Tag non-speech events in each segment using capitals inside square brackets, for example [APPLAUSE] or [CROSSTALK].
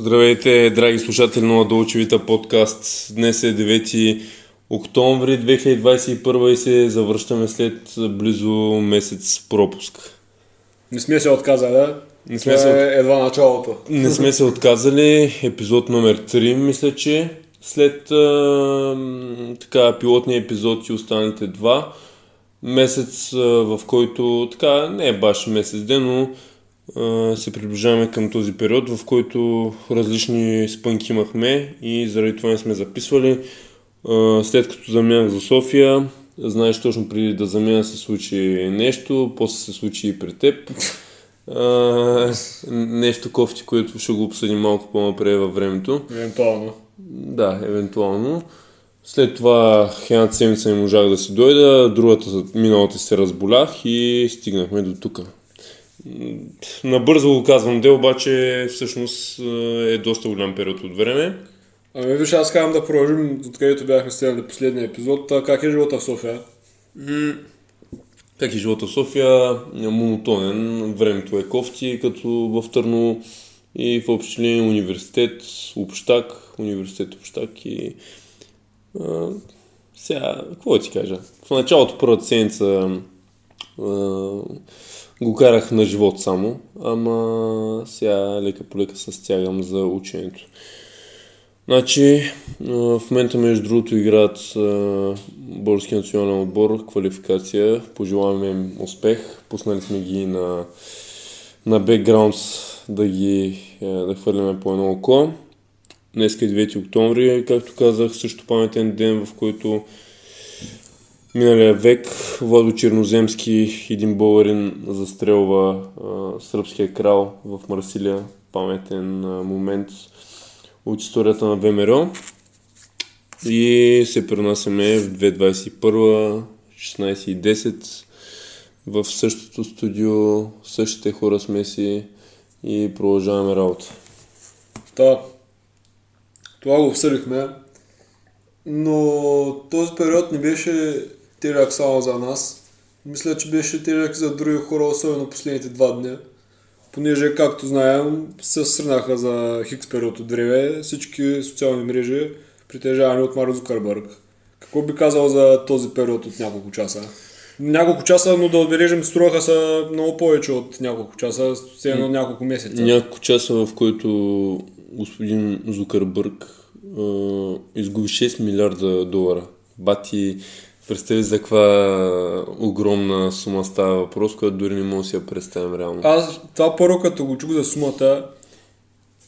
Здравейте, драги слушатели на Долчевита подкаст. Днес е 9 октомври 2021 и се завръщаме след близо месец пропуск. Не сме се отказали, да? Не сме се е едва началото. Не сме се отказали. Епизод номер 3, мисля, че след а, така, пилотния епизод и останалите два. Месец, а, в който, така, не е баш месец ден, но се приближаваме към този период, в който различни спънки имахме и заради това не сме записвали. След като заминах за София, знаеш точно преди да замина се случи нещо, после се случи и при теб. нещо кофти, което ще го обсъдим малко по-напред във времето. Евентуално. Да, евентуално. След това едната седмица не можах да си дойда, другата миналата се разболях и стигнахме до тук. Набързо го казвам, де обаче всъщност е доста голям период от време. Ами виж, аз казвам да продължим от където бяхме стигнали последния епизод. Как е живота в София? как е живота в София? Монотонен. Времето е кофти, като в Търно и в общини университет, общак, университет, общак и а, сега, какво да ти кажа? В началото първата седмица го карах на живот само, ама сега лека по лека се стягам за ученето. Значи, в момента между другото играят Български национален отбор, квалификация. Пожелаваме им успех. Пуснали сме ги на, на бекграундс да ги да хвърляме по едно око. Днес е 9 октомври, както казах, също паметен ден, в който миналия век Владо Черноземски, един българин, застрелва а, сръбския крал в Марсилия. Паметен а, момент от историята на ВМРО. И се пренасяме в 2021, 16.10 в същото студио, същите хора сме си и продължаваме работа. Да. Това го обсъдихме, но този период не беше тежък само за нас. Мисля, че беше тежък за други хора, особено последните два дни. Понеже, както знаем, се срнаха за хикс период от време всички социални мрежи, притежавани от Маро Зукърбърг. Какво би казал за този период от няколко часа? Няколко часа, но да отбележим, строяха са много повече от няколко часа, все едно няколко месеца. Няколко часа, в които господин Зукърбърг изгуби 6 милиарда долара. Бати Представи за каква огромна сума става въпрос, която дори не мога да си я представим реално. Аз това първо като го чух за сумата...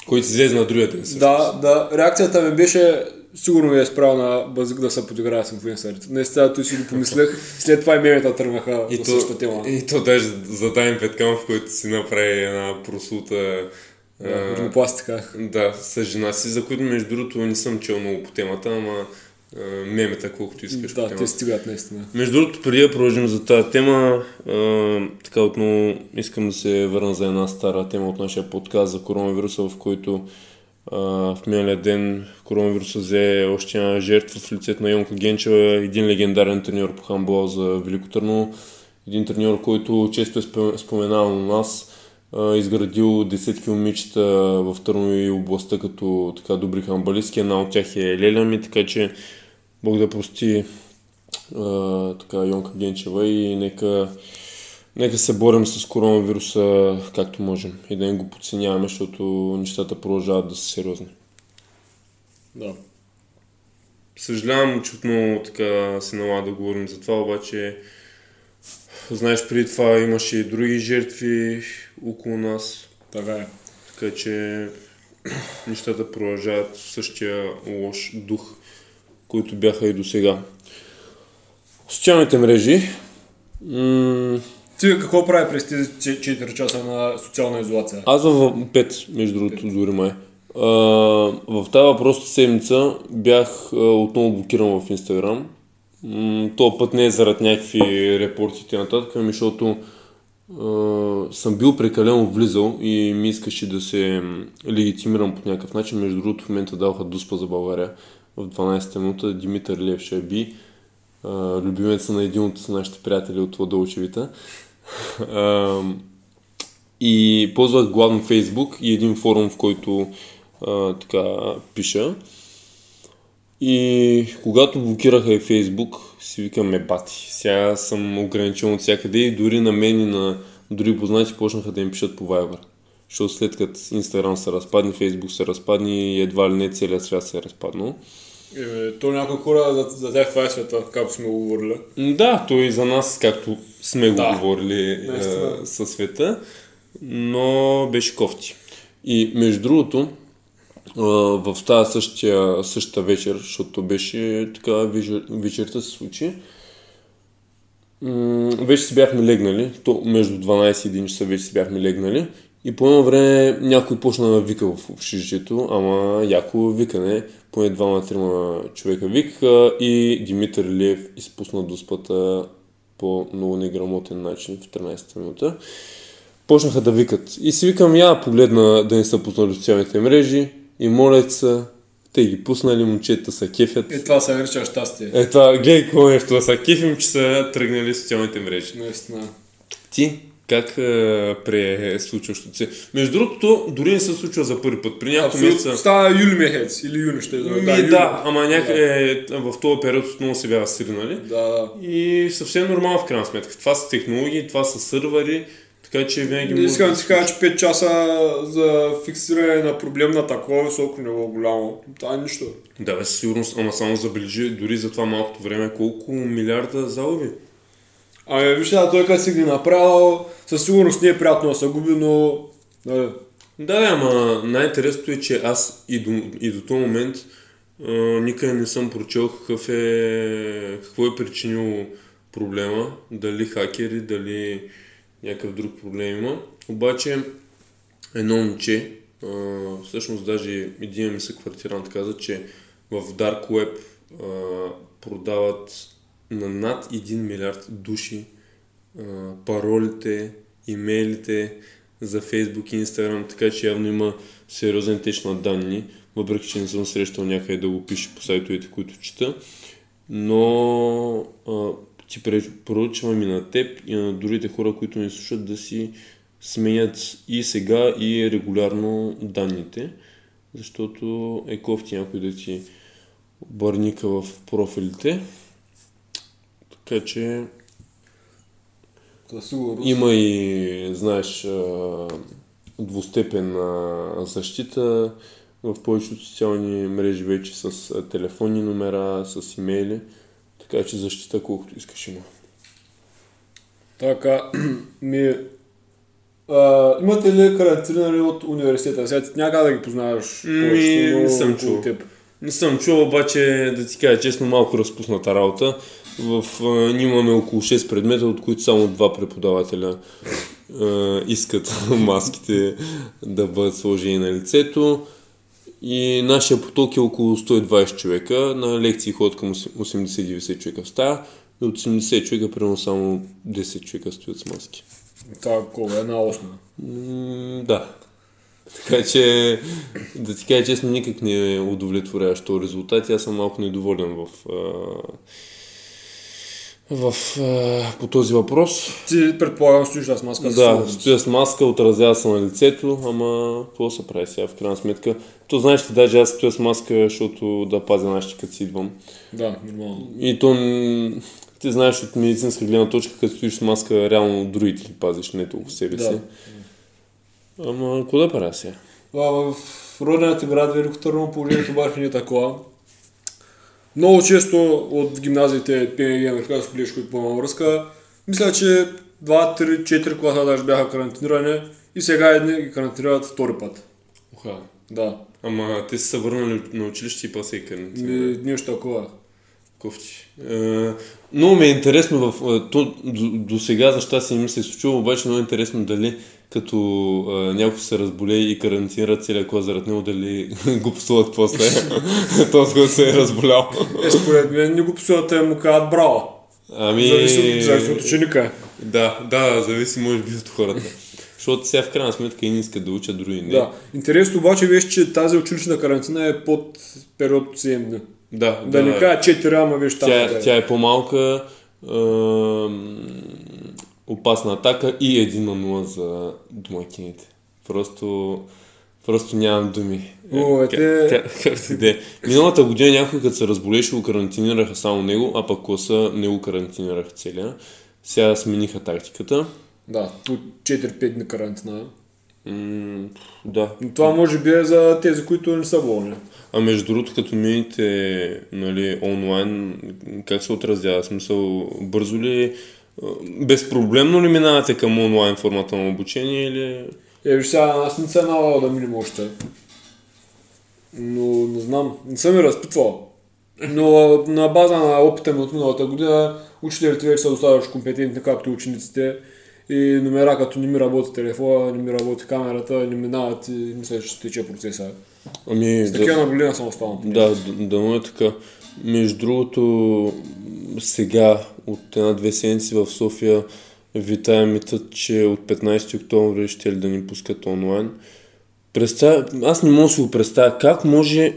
Който си излезе на другия ден Да, да. Реакцията ми беше сигурно ви е справил на базик да се подиграя с инфлуенсърите. Наистина, той си го помислях. [LAUGHS] След това и мемета тръгнаха и за същата тема. И то даже за Дайм Петкан, в който си направи една просута да, пластика. Да, с жена си, за които между другото не съм чел много по темата, ама мемета, колкото искаш. Да, те стигат наистина. Между другото, преди да продължим за тази тема, а, така отново искам да се върна за една стара тема от нашия подкаст за коронавируса, в който а, в миналия ден коронавируса взе още една жертва в лицето на Йонка Генчева, един легендарен треньор по хамбол за Велико Търно, един треньор, който често е споменавал на нас, изградил десетки момичета в Търно и областта като така добри хамбалистки. Една от тях е Леля ми, така че Бог да прости а, така, Йонка Генчева и нека, нека се борим с коронавируса както можем и да не го подценяваме, защото нещата продължават да са сериозни. Да. Съжалявам, че отново така се налага да говорим за това, обаче знаеш, преди това имаше и други жертви около нас. Така е. Така че [CLEARS THROAT] нещата продължават в същия лош дух които бяха и до сега. Социалните мрежи. М- Ти какво прави през тези 4 часа на социална изолация? Аз в 5, между другото, дори май. А, в тази въпросната седмица бях а, отново блокиран в Инстаграм. То път не е заради някакви репорти и нататък, ами защото а, съм бил прекалено влизал и ми искаше да се легитимирам по някакъв начин. Между другото, в момента даваха дуспа за България в 12-та минута Димитър Лев Шаби, любимец на един от нашите приятели от Владолчевита. [LAUGHS] и ползвах главно Фейсбук и един форум, в който така пиша. И когато блокираха и Фейсбук, си викам ме бати. Сега съм ограничен от всякъде и дори на мен и на дори познати почнаха да им пишат по Viber. Защото след като Инстаграм се разпадне, Фейсбук се разпадне и едва ли не целият свят се е разпаднал. Е, то някои хора за, за тях това е света, както сме го говорили. Да, то и за нас, както сме Да. го говорили Наистина. е, със света, но беше кофти. И между другото, в тази същия, същата вечер, защото беше така вечер, вечерта се случи, вече си бяхме легнали, то между 12 и 1 часа вече си бяхме легнали и по едно време някой почна да вика в общежитието, ама яко викане, поне двама-трима човека викаха и Димитър Лев изпусна дуспата по много неграмотен начин в 13-та минута. Почнаха да викат. И си викам, я погледна да не са пуснали социалните мрежи и молят се, те ги пуснали, момчета са кефят. И това се нарича щастие. Е, това, гледай какво нещо да са кефим, че са тръгнали социалните мрежи. Наистина. Ти, как е, прие случващото се? Между другото, дори не се случва за първи път. При няколко месеца... Става юли месец или юни ще е. Да, да, юли. ама някъде в този период отново се бяха сринали. Да, да. И съвсем нормално в крайна сметка. Това са технологии, това са сървъри, така че винаги може Искам да да ти кажа, че 5 часа за фиксиране на проблем на такова високо ниво голямо. Това е нищо. Да, бе, със сигурност, ама само забележи, дори за това малкото време, колко милиарда залови. Ами вижте, да, той като си ги направил, със сигурност не е приятно да се губи, но... Нали, Да, да, ама най-интересното е, че аз и до, и до този момент а, никъде не съм прочел какъв е, какво е причинило проблема, дали хакери, дали някакъв друг проблем има. Обаче едно момче, а, всъщност даже един ми съквартирант каза, че в Dark Web а, продават на над 1 милиард души паролите, имейлите за Facebook и Instagram, така че явно има сериозен теч на данни, въпреки че не съм срещал някъде да го пише по сайтовете, които чета. Но а, ти препоръчвам и на теб и на другите хора, които ни слушат да си сменят и сега и регулярно данните, защото е кофти някой да ти бърника в профилите. Така че сигурност. има и, знаеш, двустепенна защита в повечето социални мрежи вече с телефонни номера, с имейли. Така че защита колкото искаш има. Така, [CLEARS THROAT] ми... А, имате ли карантинирани от университета? Сега ти няма да ги познаваш Ми, не съм чул. теб. Не съм чул, обаче да ти кажа честно, малко разпусната работа. В, а, ние имаме около 6 предмета, от които само два преподавателя а, искат [LAUGHS] маските да бъдат сложени на лицето. И нашия поток е около 120 човека. На лекции ходят към 80-90 човека в стая. И от 80 човека, примерно само 10 човека стоят с маски. Това колко е една осма. М, да. Така че, да ти кажа честно, никак не е удовлетворяващ този резултат. Аз съм малко недоволен в, а, в, по този въпрос. Ти предполагам стоиш с маска. Да, стоя с маска, отразява се на лицето, ама какво се прави сега в крайна сметка? То знаеш ли, даже аз стоя с маска, защото да пазя нашите като си идвам. Да, нормално. И то, ти знаеш от медицинска гледна точка, като стоиш с маска, реално другите ги пазиш, не толкова себе си. Да. Ама, какво да правя сега? В родената град Велико Търново положението обаче не е такова. Много често от гимназиите ПНГ Американско колежко и пълна връзка, мисля, че 2, 3, 4 класа даже бяха карантинирани и сега едни ги карантинират втори път. Уха. Да, Ама те са се върнали на училище и после и карантина. ми, нещо такова. Кофти. Е, много ми е интересно в... е, То, до, до сега за щастие не ми се е случило, обаче много е интересно дали като е, някой се разболее и карантинира целият клас заради него, дали [LAUGHS] го псуват после. [LAUGHS] Този, който се е разболял. Е, според мен не го псуват, те му казват браво. Ами... Зависи, от- зависи от ученика. Да, да, зависи може би от хората. Защото сега в крайна сметка и не искат да учат, други не. Да. Интересно обаче беше, че тази училищна карантина е под период от 7 дни. да, Да, не кажа 4, ама виж. Тя, е. тя е по-малка, ам, опасна атака и 1 на 0 за домакините. Просто Просто нямам думи. О, е, Как- те- как- Както и да е. Миналата година някой като се разболеше, го карантинираха само него, а пък класа не го карантинираха целия. Сега смениха тактиката. Да, по 4-5 дни карантина. М, да. Но това може би е за тези, които не са болни. А между другото, като минете нали, онлайн, как се отразява? Смисъл, бързо ли, безпроблемно ли минавате към онлайн формата на обучение или... Е, виж сега, аз не се налагал да минем още. Но не знам, не съм и разпитвал. Но на база на опита ми от миналата година, учителите вече са достатъчно компетентни, както учениците. И номера, като не ми работи телефона, не ми работи камерата, не минават и мисля, че ще тече процеса. Ами, С такива наблюдения съм останал. Да, д- да е така. Между другото, сега от една-две седмици в София витая митът, че от 15 октомври ще ли да ни пускат онлайн. Представя, аз не мога да си го представя как може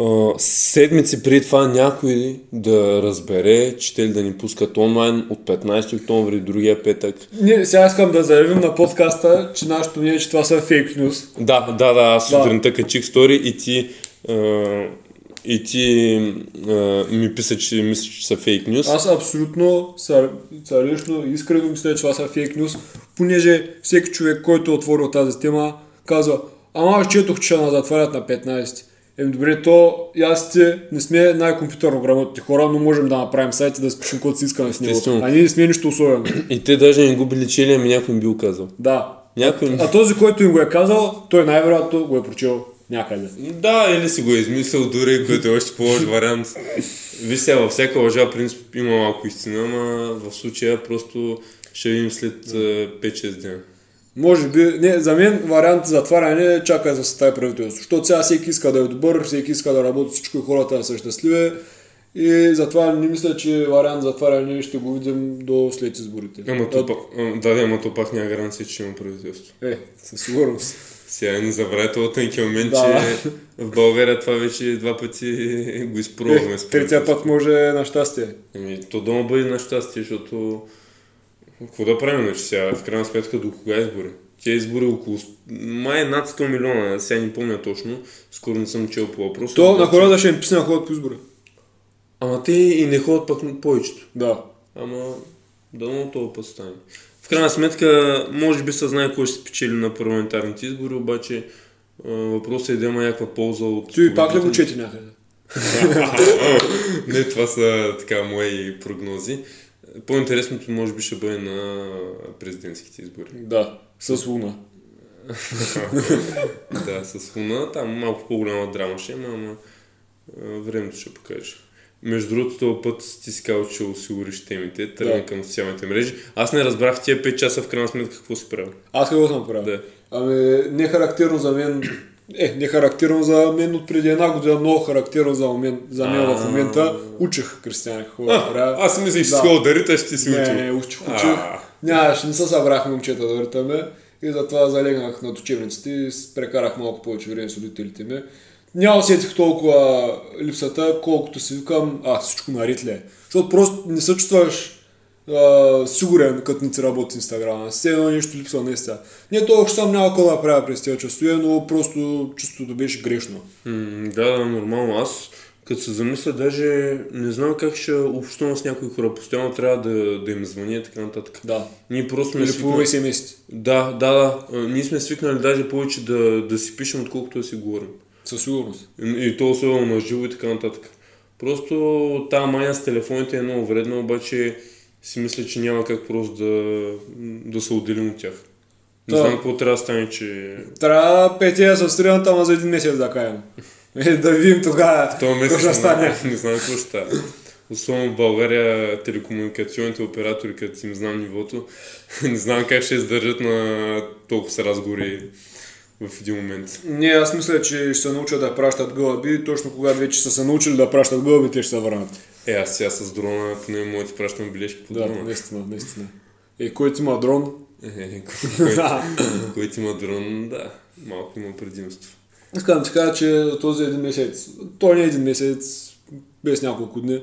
а, седмици преди това някой да разбере, че те ли да ни пускат онлайн от 15 октомври другия петък. Ние сега искам да заявим на подкаста, че нашето мнение, е, че това са фейк нюс. Да, да, да, аз Да. сутринта качих стори и ти, а, и ти а, ми писа, че мисля, че са фейк нюс. Аз абсолютно, лично, искрено мисля, че това са фейк нюс, понеже всеки човек, който е отворил тази тема, казва, ама аз четох, че ще на затварят на 15. Еми добре, то и аз ти не сме най-компютърно грамотни хора, но можем да направим сайт и да спишем каквото си искаме с него. Естествено. А ние не сме нищо особено. И те даже не го били чели, ами някой им бил казал. Да. Някой им... А този, който им го е казал, той най-вероятно го е прочел някъде. Да, или си го е измислил дори, което е още по-лош вариант. Сега, във всяка лъжа принцип има малко истина, ама в случая просто ще видим след а, 5-6 дена. Може би, не, за мен вариант затваряне е чака за състави правителство. Защото сега всеки иска да е добър, всеки иска да работи всичко и хората да са щастливи. И затова не мисля, че вариант затваряне ще го видим до след изборите. Ама то да, да, ама то пак няма гаранция, че има правителство. Е, със сигурност. Сега не забравяйте от тънкия момент, Да. че в България това вече два пъти го изпробваме. Е, третия път може е на щастие. Ами, то да му бъде на щастие, защото какво да правим, значи сега, в крайна сметка, до кога избори? Тия избори около, май над 100 милиона, сега не помня точно, скоро не съм чел по въпроса. То на обаче- хората ще им писне ходят по избори. Ама те и не ходят пък повечето. Да. Ама, да му това път стане. Крайна сметка, може би се знае кой ще спечели на парламентарните избори, обаче въпросът е да има някаква полза от... Ти пак ли го чети някъде? [LAUGHS] Не, това са така мои прогнози. По-интересното може би ще бъде на президентските избори. Да. С Луна. [LAUGHS] да, с Луна. Там малко по-голяма драма ще има, ама времето ще покаже. Между другото, този път ти си казал, че осигуриш темите, тръгна Да. към социалните мрежи. Аз не разбрах тия 5 часа в крайна сметка какво си правил. Аз какво съм правил? Да. Ами, не характерно за мен, е, не характерно за мен от преди една година, много характерно за мен, за мен в момента. Учих християни какво да правя. аз си мислих, че си ходил да риташ, ти си Не, учил. не, учих, А. учих. Нямаше, не се събрах момчета да въртаме и затова залегнах над учебниците и прекарах малко повече време с родителите ми. Няма усетих толкова липсата, колкото си викам, а, всичко наред ли. Защото просто не се чувстваш а, сигурен, като не ти работи Инстаграма. Все едно нещо липсва наистина. Не толкова, че съм няма какво да правя през тези часове, но просто чувството беше грешно. М, да, да, нормално. Аз като се замисля, даже не знам как ще общувам с някои хора. Постоянно трябва да, да им звъня и така нататък. Да. Ние просто сме Или по свикнали... Да, да, да. Ние сме свикнали даже повече да, да си пишем, отколкото да си говорим. Със сигурност. И, и то особено на живо и така нататък. Просто тази мания с телефоните е много вредна, обаче си мисля, че няма как просто да, да се отделим от тях. Не знам какво трябва да стане, че Трябва петия с стрината, ама за един месец да каем. Е, да видим тогава какво месец ще не, стане. [LAUGHS] не знам какво ще стане. Особено в България телекомуникационните оператори, като им знам нивото, [LAUGHS] не знам как ще издържат на толкова се разговори в един момент. Не, аз мисля, че ще се научат да пращат гълъби и точно когато вече са се научили да пращат гълъби, те ще се върнат. Е, аз сега с дрона, поне моите пращам бележки по Да, дрона. наистина, наистина. Е, който има дрон, Е, който, който има дрон, да, малко има предимство. искам да ти кажа, че този един месец, той не е един месец, без няколко дни,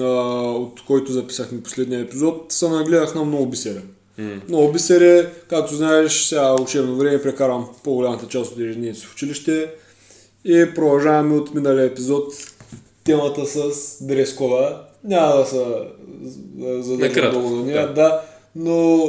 а, от който записахме последния епизод, се нагледах на много бисера. М. Много бисери, както знаеш, сега учебно време прекарам по-голямата част от ежедневието в училище и продължаваме от миналия епизод темата с дрес-кода. Няма да се Накратко, много на нея, да. да, но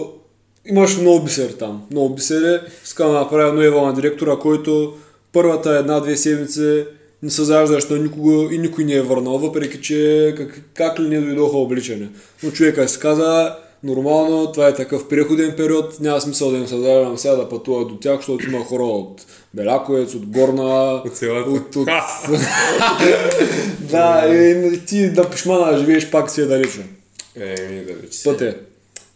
имаш много бисери там. Много бисери. Искам да направя едно ево на директора, който първата една-две седмици не се заждаш на никого и никой не е върнал, въпреки че как, как ли не дойдоха обличане. Но човека си каза, нормално, това е такъв преходен период, няма смисъл да им се заждам сега да пътуват до тях, защото има хора от Беляковец, от Горна, От от, от... [LAUGHS] да, и ти да пишмана живееш пак си е далече. Еми, да вече си. Пътя.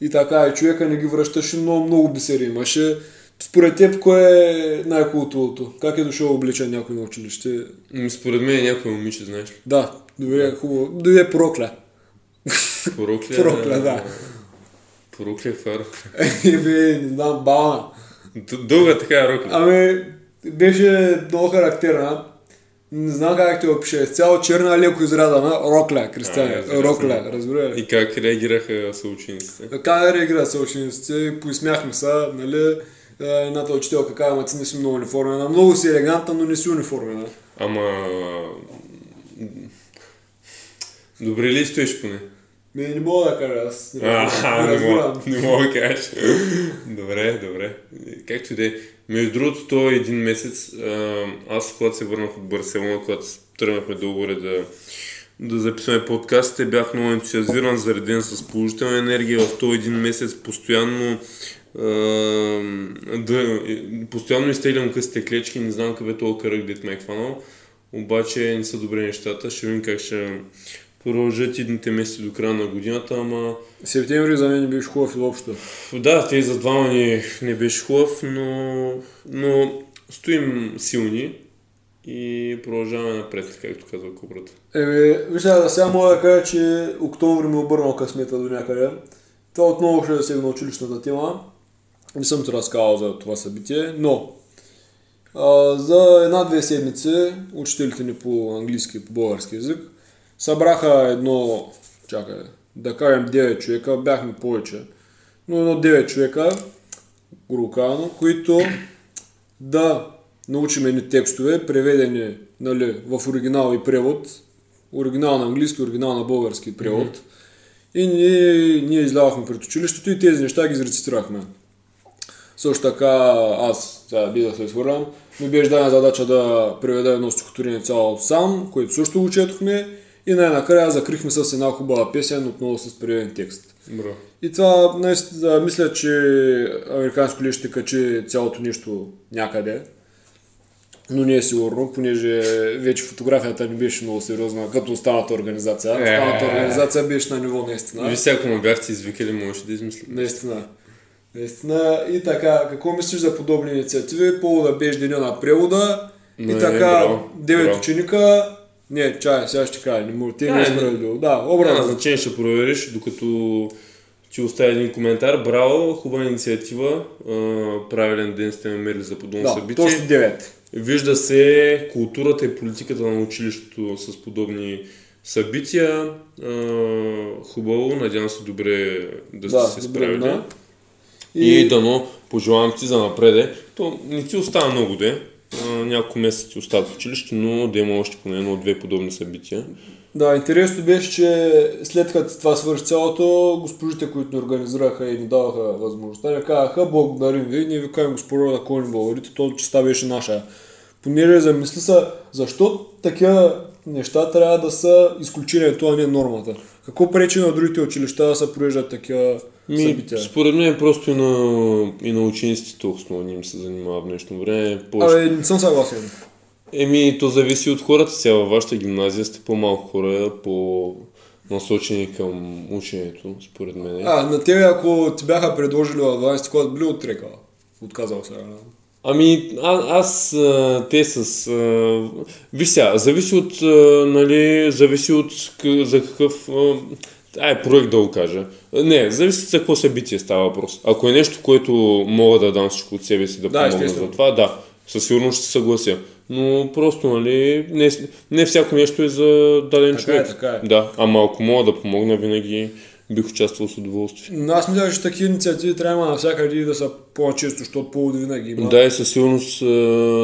И така, и човека не ги връщаше, много, много бисери имаше. Според теб, кое е най-култовото? Как е дошъл обличан някой на училище? М, Според мен е някой момиче, знаеш ли. Да, дойде хубаво. Дойде прокля. Порокля. Порокля, да. [LAUGHS] Е рокля? Еми, не знам, бална. Дълга така е рокля. Ами, беше много характерна. Не знам как те опише. Цяло черна, леко изрядана. Рокля, разбира се. Рокля, разбира ли? И как реагираха съучениците? Така реагира се учениците, поисмяхме се, нали, е, едната учителка каза, ама ти не си много униформена. Много си елегантна, но не си униформена. Ама... Добре ли стоиш поне? Ми, не мога да кажа, аз не, А, не не мога, не да кажеш. добре, добре. Както и да е. Между другото, то е един месец. Аз, когато се върнах от Барселона, когато тръгнахме долу-горе да, да записваме подкастите, бях много ентусиазиран, зареден с положителна енергия. В този един месец постоянно да, постоянно изтеглям късите клечки, не знам къде толкова кръг, дет ме е хванал. Обаче не са добре нещата. Ще видим как ще продължат идните месеци до края на годината, ама Септември за мен не беше хубав изобщо. да, те за двама ни не беше хубав, но, но стоим силни и продължаваме напред, както казва кобрата. Еми, вижте, сега мога да кажа, че октомври ми обърнал късмета до някъде. Това отново ще е сегна училищната тема. Не съм ти разказал за това събитие, но а, за една-две седмици учителите ни по английски и по български язик събраха едно, чакай, да кажем 9 човека, бяхме повече, но едно 9 човека, грубо казано, които да научим едни текстове, преведени нали, в оригинал и превод, оригинал на английски, оригинал на български превод. И ние, ние излязохме пред училището и тези неща ги изрецитирахме. Също така аз, сега би да се изхвърлям, ми беше дадена задача да преведа едно стихотворение цяло сам, което също го четохме и най-накрая закрихме с една хубава песен, отново с преведен текст. Бро. И това, наистина, мисля, че Американско ли ще качи цялото нещо някъде. Но не е сигурно, понеже вече фотографията не беше много сериозна, като останата организация. Е. Останата организация беше на ниво наистина. Виж сега, ако ме бяхте извикали, можеше да измисля. Наистина. Наистина. И така, какво мислиш за подобни инициативи? Повода беше деня на превода. И Не, така, браво, девет ученика. Не, чай, сега ще кажа, не му, те не е справедливо. Да, обратно. Няма значение, ще провериш, докато ти оставя един коментар. Браво, хубава инициатива. а, правилен ден сте намерили за подобно Да, събитие. точно 9. Вижда се културата и политиката на училището с подобни събития. А, хубаво, надявам се добре да сте Да, се добре, справили. да. И, и дано пожелавам ти за напреде. То не ти остава много де. Няколко месеца ти остават в училище, но да има още поне едно-две подобни събития. Да, интересно беше, че след като това свърши цялото, госпожите, които ни организираха и ни даваха възможността, ни казаха, благодарим ви, ние ви казвам госпожа да кой ни благодарите, то честа беше наша. Понеже замисли са, защо такива неща трябва да са изключението, а не нормата. Какво пречи на другите училища да се провеждат такива Ми, събития? според мен просто и на, и на учениците не им се занимава в днешно време. Повече... Абе, не съм съгласен. Еми, то зависи от хората. Сега във вашата гимназия сте по-малко хора, по насочени към ученето, според мен. А, на тебе, ако ти бяха предложили в 12 клас, би ли отрекал? Отказал се. а? Ами, а, аз, а, те с... А, сега, зависи от, а, нали, зависи от к- за какъв... А, ай, проект да го кажа. Не, зависи за какво събитие става въпрос. Ако е нещо, което мога да дам всичко от себе си да, Да, помогна естествено. за това, да, със сигурност ще се съглася. Но просто, нали, не, не всяко нещо е за даден Така е, човек. така е. Да, ама ако мога да помогна, винаги, бих участвал с удоволствие. Но аз мисля, че такива инициативи трябва навсякъде и да са по-често, защото поводи винаги има. Да, и със сигурност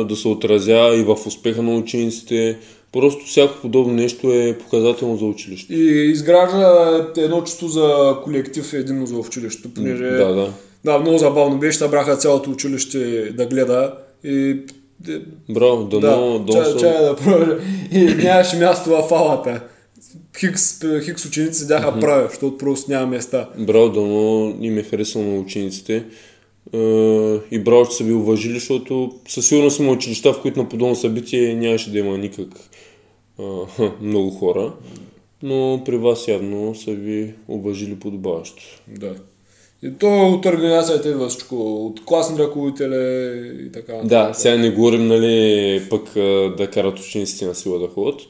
да се отразя и в успеха на учениците. Просто всяко подобно нещо е показателно за училище. И изгражда едно чувство за колектив единно за училището, понеже Да, да. да, много забавно беше, събраха цялото училище да гледа и Браво, да, дано чая, съм- чая да продължа. И нямаше място в алата. Хикс, хикс ученици седяха прави, защото просто няма места. Браво, дано им е харесало на учениците. Е, И браво, че са ви уважили, защото със сигурност има училища, в които на подобно събитие нямаше да има никак а, много хора. Но при вас явно са ви уважили подобаващо. Да. И то от организацията идва всичко, от класни ръководители и така. Да, сега не говорим, нали, пък да карат учениците на сила да ходят.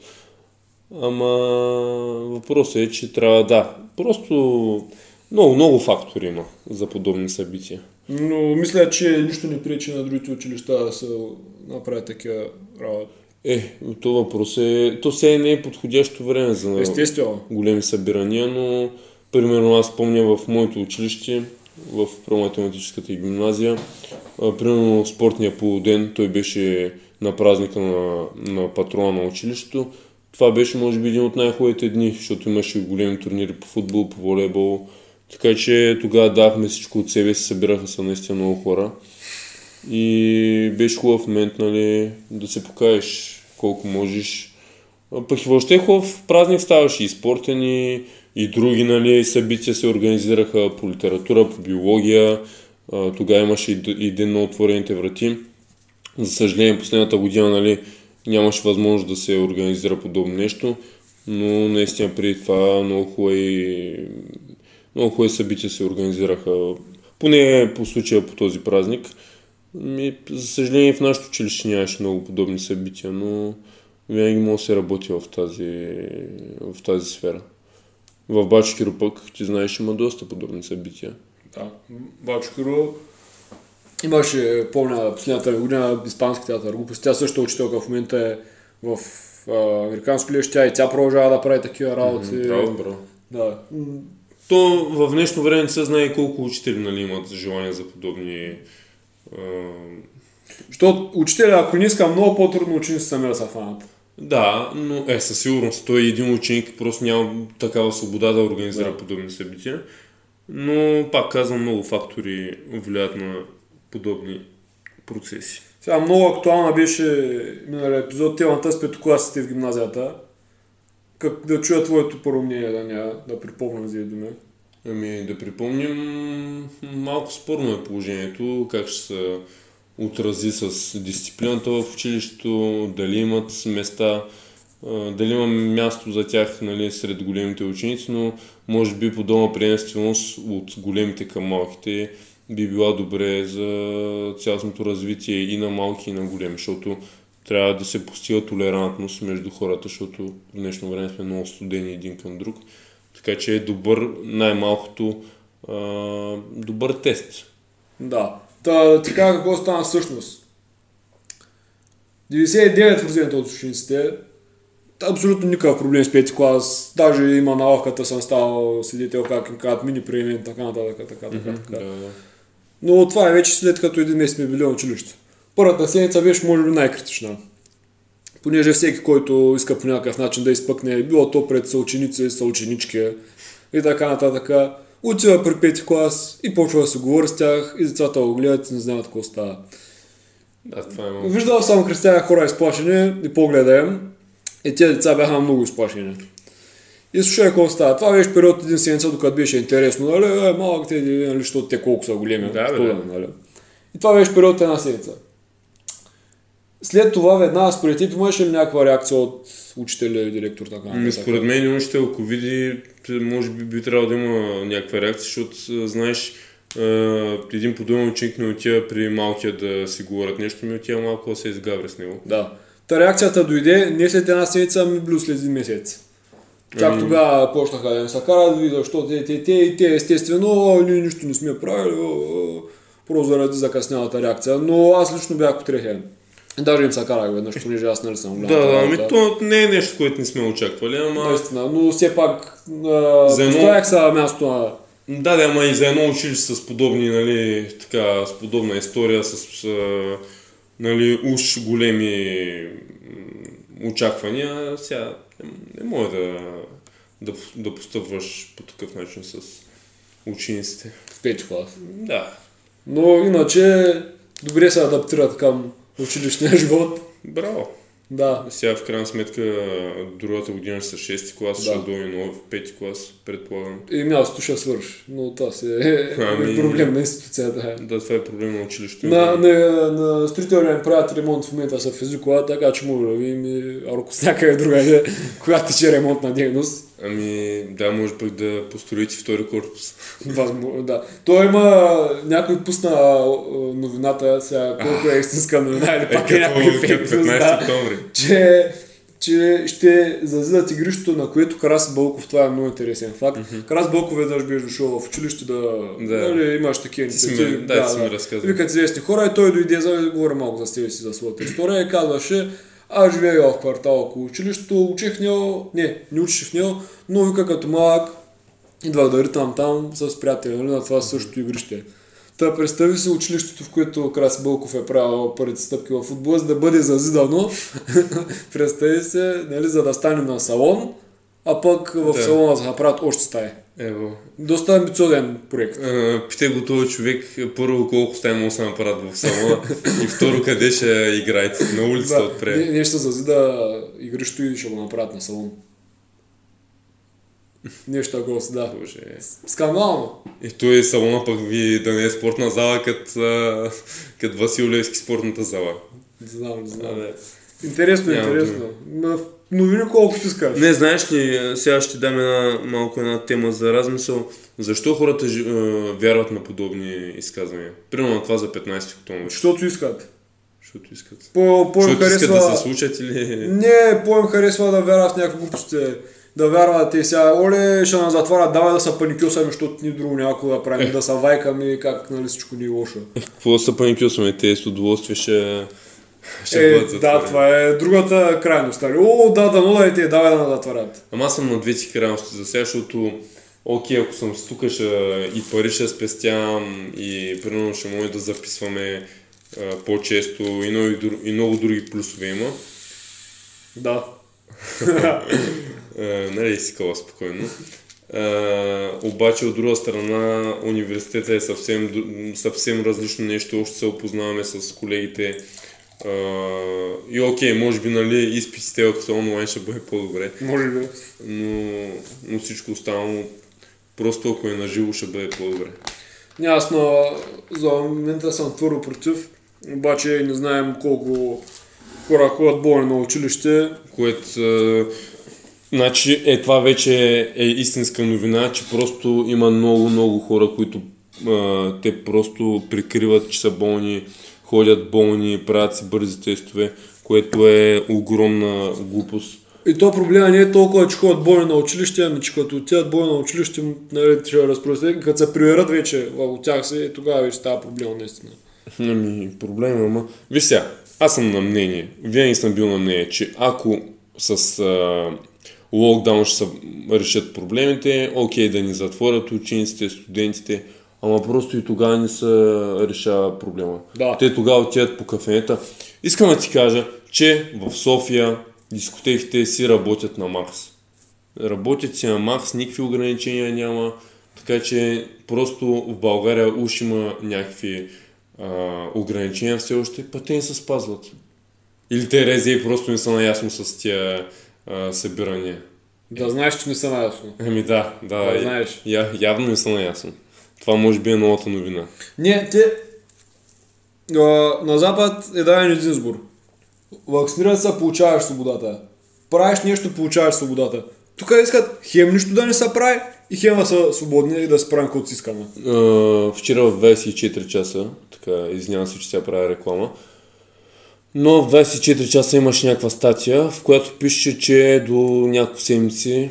Ама въпросът е, че трябва да. Просто много, много фактори има за подобни събития. Но мисля, че нищо не пречи на другите училища да се направят такива работи. Е, то въпрос е... То сега не е подходящо време за Естествено. големи събирания, но примерно аз помня в моето училище, в проматематическата гимназия, примерно спортния полуден, той беше на празника на, на патрона на училището. Това беше може би един от най-хубавите дни, защото имаше големи турнири по футбол, по волейбол. Така че тогава дахме всичко от себе си, събираха се наистина много хора. И беше хубав момент, нали, да се покажеш колко можеш. Пък и въобще хубав празник ставаше и спортен и, и други нали, събития се организираха по литература, по биология. Тогава имаше и ден на отворените врати. За съжаление, последната година нали, нямаше възможност да се организира подобно нещо, но наистина преди това много хубави, много хубави събития се организираха, поне по случая по този празник. Ми, за съжаление в нашото училище нямаше много подобни събития, но винаги може да се работи в тази, в тази сфера. В Бачкиро пък, ти знаеш, има доста подобни събития. Да. Бачкаро имаше, помня, последната година испански театър глупост. Тя също е учителка в момента е в а, американско лище, тя и тя продължава да прави такива работи. Браво, браво. Да. То в днешно време не се знае колко учители нали, имат желание за подобни... Защото учителя, ако не иска, много по-трудно ученици сами да се фанат. Да, но е, със сигурност той един ученик просто няма такава свобода да организира Да. подобни събития. Но пак казвам, много фактори влияят на подобни процеси. Сега много актуална беше миналия епизод темата с петокласите в гимназията. Как да чуя твоето първо мнение, да, да припомням за думи. Ами да припомним, малко спорно е положението, как ще се отрази с дисциплината в училището, дали имат места, дали има място за тях нали, сред големите ученици, но може би подобна приемственост от големите към малките би била добре за цялостното развитие и на малки и на големи, защото трябва да се постига толерантност между хората, защото в днешно време сме много студени един към друг. Така че е добър, най-малкото, а, добър тест. Да. Та, така какво стана всъщност? 99% от учениците абсолютно никакъв проблем с пети клас. Даже има на лавката съм ставал свидетел как им казват мини приемен, така нататък, така, така, така. Да, да. Но това е вече след като един месец сме били на училище. Първата седмица беше може би най-критична. Понеже всеки, който иска по някакъв начин да изпъкне, било то пред съученици, съученички и така нататък, отива при пети клас и почва да се говори с тях и децата го гледат и не знаят какво става. да, това е. Виждал съм християни хора изплашени и погледа им и тези деца бяха много изплашени. И слушай какво става. Това беше период един седмица, докато беше интересно, нали? Е, малък те, нали, защото те колко са големи. Да, да. нали? И това беше период една седмица. След това веднага според теб имаше ли някаква реакция от учителя и директор така? Ми, нататък? според мен, учител, ако види, може би би трябвало да има някаква реакция, защото, знаеш, а, един подобен ученик не отива при малкия да си говорят нещо, ми отива малко да се изгаври с него. Да. Та реакцията дойде не след една седмица, ами близо след един месец. Чак Ами- тогава почнаха да им се карат, да видят, защо те, те, те, и те, естествено, «О, ние нищо не сме правили, о, о», просто заради закъснялата реакция. Но аз лично бях потрехен. Даже им се карах веднъж, понеже аз нали съм голям. Да, да, ами то не е нещо, което не сме очаквали, ама... Наистина, но все пак а, За едно- поставях се място на... Да, да, ама и за едно училище с подобни, нали, така, с подобна история, с, а, нали, уж големи очаквания, сега не, не може да, да, да постъпваш по такъв начин с учениците. в пети клас. Да, Но иначе добре се адаптират към училищния живот. браво. Да. Сега в крайна сметка другата година ще са 6 клас, Да. ще дойде нов в 5 клас, предполагам. И мястото ще свърши. Но това си е Ами- проблем на институцията. Да, това е проблем на училището. На, на, на строителния правят ремонт в момента са физикова, така че може да видим и ако с някъде другаде, когато тече ремонтна дейност. Ами, да, може пък да построите втори корпус. [LAUGHS] Възможно, да. Той има някой пусна новината, сега колко е истинска новина или пак е, като, някой фейк като нюз, 15 да, октомври. че, че ще зазидат игрището, на което Карас Бълков, това е много интересен факт. Карас Бълков веднъж беше дошъл в училище да, Да. нали, имаш такива инициативи. да, си ми разказвал. Викат известни хора и той дойде за да говори малко за себе си, за своята история и казваше, аз живея в квартал около училището, учих в него, не, не учих в него, но вика като малък, идвах да ритам там с приятели, нали, на това същото игрище. Та представи си училището, в което Краси Бълков е правил първите стъпки в футбола, за да бъде зазидано. [LAUGHS] представи се, нали, за да стане на салон, а пък в Да. салона да направят още стаи. Ево. Доста амбициозен проект. А, Питай го този човек, първо колко стаи могат да се направят в салона и второ къде ще играете. На улицата Да, отпред. не, не ще зазида игрището и ще го направят на салон. Нещо такова да. Боже. Скандално. И той салона пък ви да не е спортна зала, като кът Васил Левски спортната зала. Не знам, не знам. Интересно, Няма интересно. Ма, Новини колко ще скажеш. Не, знаеш ли, сега ще дам една малко една тема за размисъл. Защо хората а, вярват на подобни изказвания? Примерно на това за 15 октомври. Защото искат. Защото искат. По, по Защото искат харесва... да се случат или... Не, по им харесва да вярват в някакви глупости. Да вярват и сега, оле, ще на затварят, давай да се паникюсаме, защото ни друго някой да правим, да се вайкаме, как нали всичко ни е лошо. Какво да се паникюсваме? Те с удоволствие ще, ще Е, да, това е другата крайност. нали? О, да, да, но да те, давай да на затварят. Ама аз съм на двете крайности за сега, защото окей, ако съм тук ще и пари ще спестявам и примерно ще може да записваме а, по-често и много, и много други плюсове има. Да. А, [LAUGHS] нали си кала спокойно. А, обаче от друга страна университета е съвсем, съвсем различно нещо, още се опознаваме с колегите. А, и окей, може би нали, изпитите, ако са онлайн, ще бъде по-добре. Може би. но, но всичко останало просто ако е наживо ще бъде по-добре. Аз на, за момента съм твърдо против, обаче не знаем колко хора ходят болни на училище. Което е, значи е това вече е истинска новина, че просто има много, много хора, които а, те просто прикриват, че са болни, ходят болни, правят си бързи тестове, което е огромна глупост. И то проблема не е толкова, че ходят болни на училище, ами че като отидат болни на училище, нали, ще разпространят, като се приверят вече от тях си, тогава вече става проблема наистина. Ами, проблема, ама... Виж сега, аз съм на мнение, винаги съм бил на мнение, че ако с а, локдаун ще се решат проблемите, окей да ни затворят учениците, студентите, ама просто и тогава не се решава проблема. Да. Те тогава отиват по кафенета. Искам да ти кажа, че в София дискотеките си работят на макс. Работят си на макс, никакви ограничения няма, така че просто в България уж има някакви а, ограничения все още, па те не се спазват. Или те рези просто не са наясно с тия а, събирания. Да знаеш, че не са наясно. Ами да, да, Да знаеш. Я, явно не са наясно. Това може би е новата новина. Не, те... А, на Запад е даден един избор. Вакцинират се, получаваш свободата. Правиш нещо, получаваш свободата. Тук искат хем нищо да не се прави и хем да са свободни и да се правим каквото си искаме. А, вчера в 24 часа, така, извинявам се, че сега правя реклама, но в 24 часа имаш някаква статия, в която пише, че до няколко седмици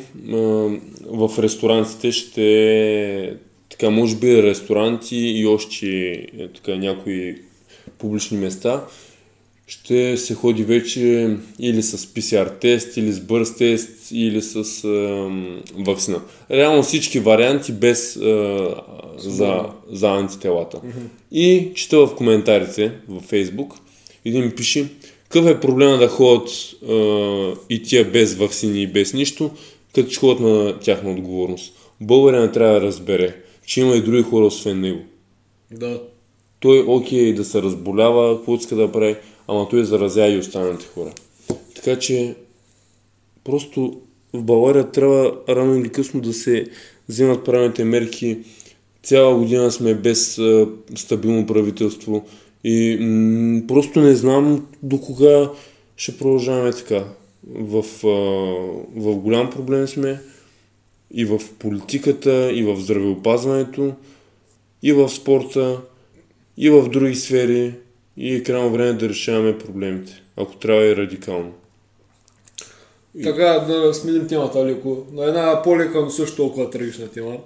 в ресторантите ще, така, може би ресторанти и още е, така, някои публични места, ще се ходи вече или с PCR тест, или с бърз тест, или с е, вакцина. Реално всички варианти без е, за, за антителата. Mm-hmm. И чета в коментарите в Фейсбук, един ми пише, какъв е проблема да ходят е, и тия без вакцини и без нищо, като че ходят на тяхна отговорност. Българин трябва да разбере, че има и други хора освен него. Да. Той окей да се разболява, какво иска да прави, ама той заразя и останалите хора. Така че просто в България трябва рано или късно да се вземат правилните мерки. Цяла година сме без а, стабилно правителство и м- просто не знам до кога ще продължаваме така. В, а, в голям проблем сме и в политиката, и в здравеопазването, и в спорта, и в други сфери. И е крайно време да решаваме проблемите, ако трябва и радикално. Така, да сменим темата леко. На една по-лека, но също толкова трагична тема.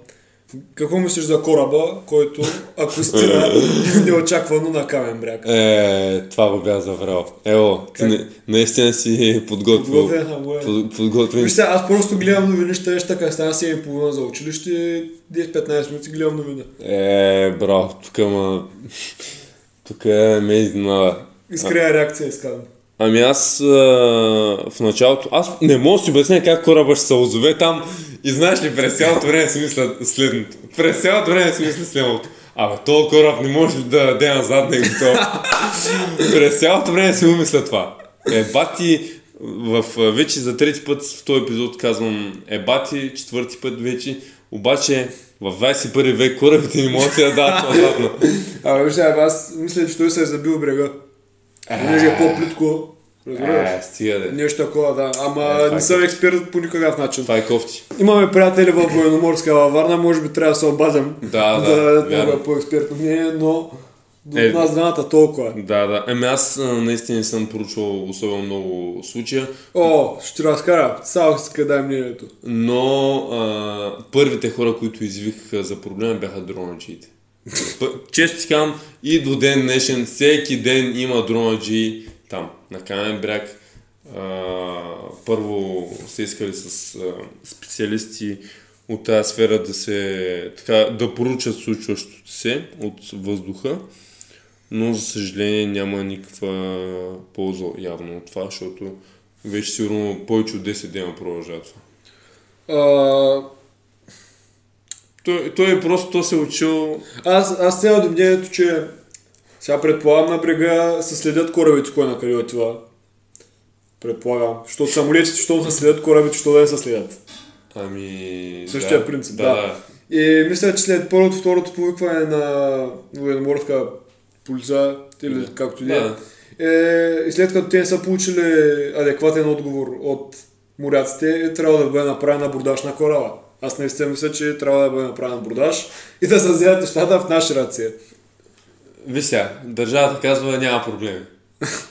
Какво мислиш за кораба, който, ако стина [LAUGHS] неочаквано на камен бряг? Е, това го бях забрал. Ево, ти не, наистина си подготвил. Подготвен, е. Подготвен. Вижте, аз просто гледам новини, ще ще така стана 7 и половина за училище, 10-15 минути гледам новина. Е, браво, тук ма... [LAUGHS] Тук е ме изненада. Искрена реакция искам. Ами аз а, в началото, аз не мога да си обясня как кораба ще се озове там и знаеш ли, през цялото време си мисля следното. През цялото време си мисля следното. Абе, този кораб не може да даде назад него това. през цялото време си му мисля това. Е, бати, в, вече за трети път в този епизод казвам е бати, четвърти път вече, обаче в 21 век корабите не могат да дадат назадно. Абе, вижте, аз мисля, че той се е забил брега. Понеже е по-плитко. Разбираш? Е, стига де. Нещо такова, да. Ама Е, е не съм експерт по никакъв начин. Това е кофти. Имаме приятели в военноморска във Варна, може би трябва да се обадим Да, да, да дадем по-експертно мнение, но до Е, нас двамата толкова. Да, да. Еми аз а, наистина не съм проучвал особено много случая, О, ще разкара. Само си дай мнението. но а, първите хора, които извикаха за проблема бяха дронаджиите. Често ти казвам, и до ден днешен, всеки ден има дронаджи там, на Камен бряг. Първо се искали с а, специалисти от тази сфера да се така, да поручат случващото се от въздуха, но за съжаление няма никаква полза явно от това, защото вече сигурно повече от 10 дена продължава това. Той, той е просто то се е учил аз, аз стигам до мнението, че сега предполагам на брега се следят корабите, кой на къде отива. Предполагам. Защото самолетите, защото се следят корабите, що да не се следят. Ами... Същия да, принцип, да. да. да. И мисля, че след първото, второто повикване на военноморска полиция, или Да. както и да е, е, и след като те не са получили адекватен отговор от моряците, е трябвало да бъде направен абордаж на кораба. Аз наистина мисля, че трябва да бъде направен абордаж и да се вземат нещата в наши ръце. Сега, държавата казва няма проблеми.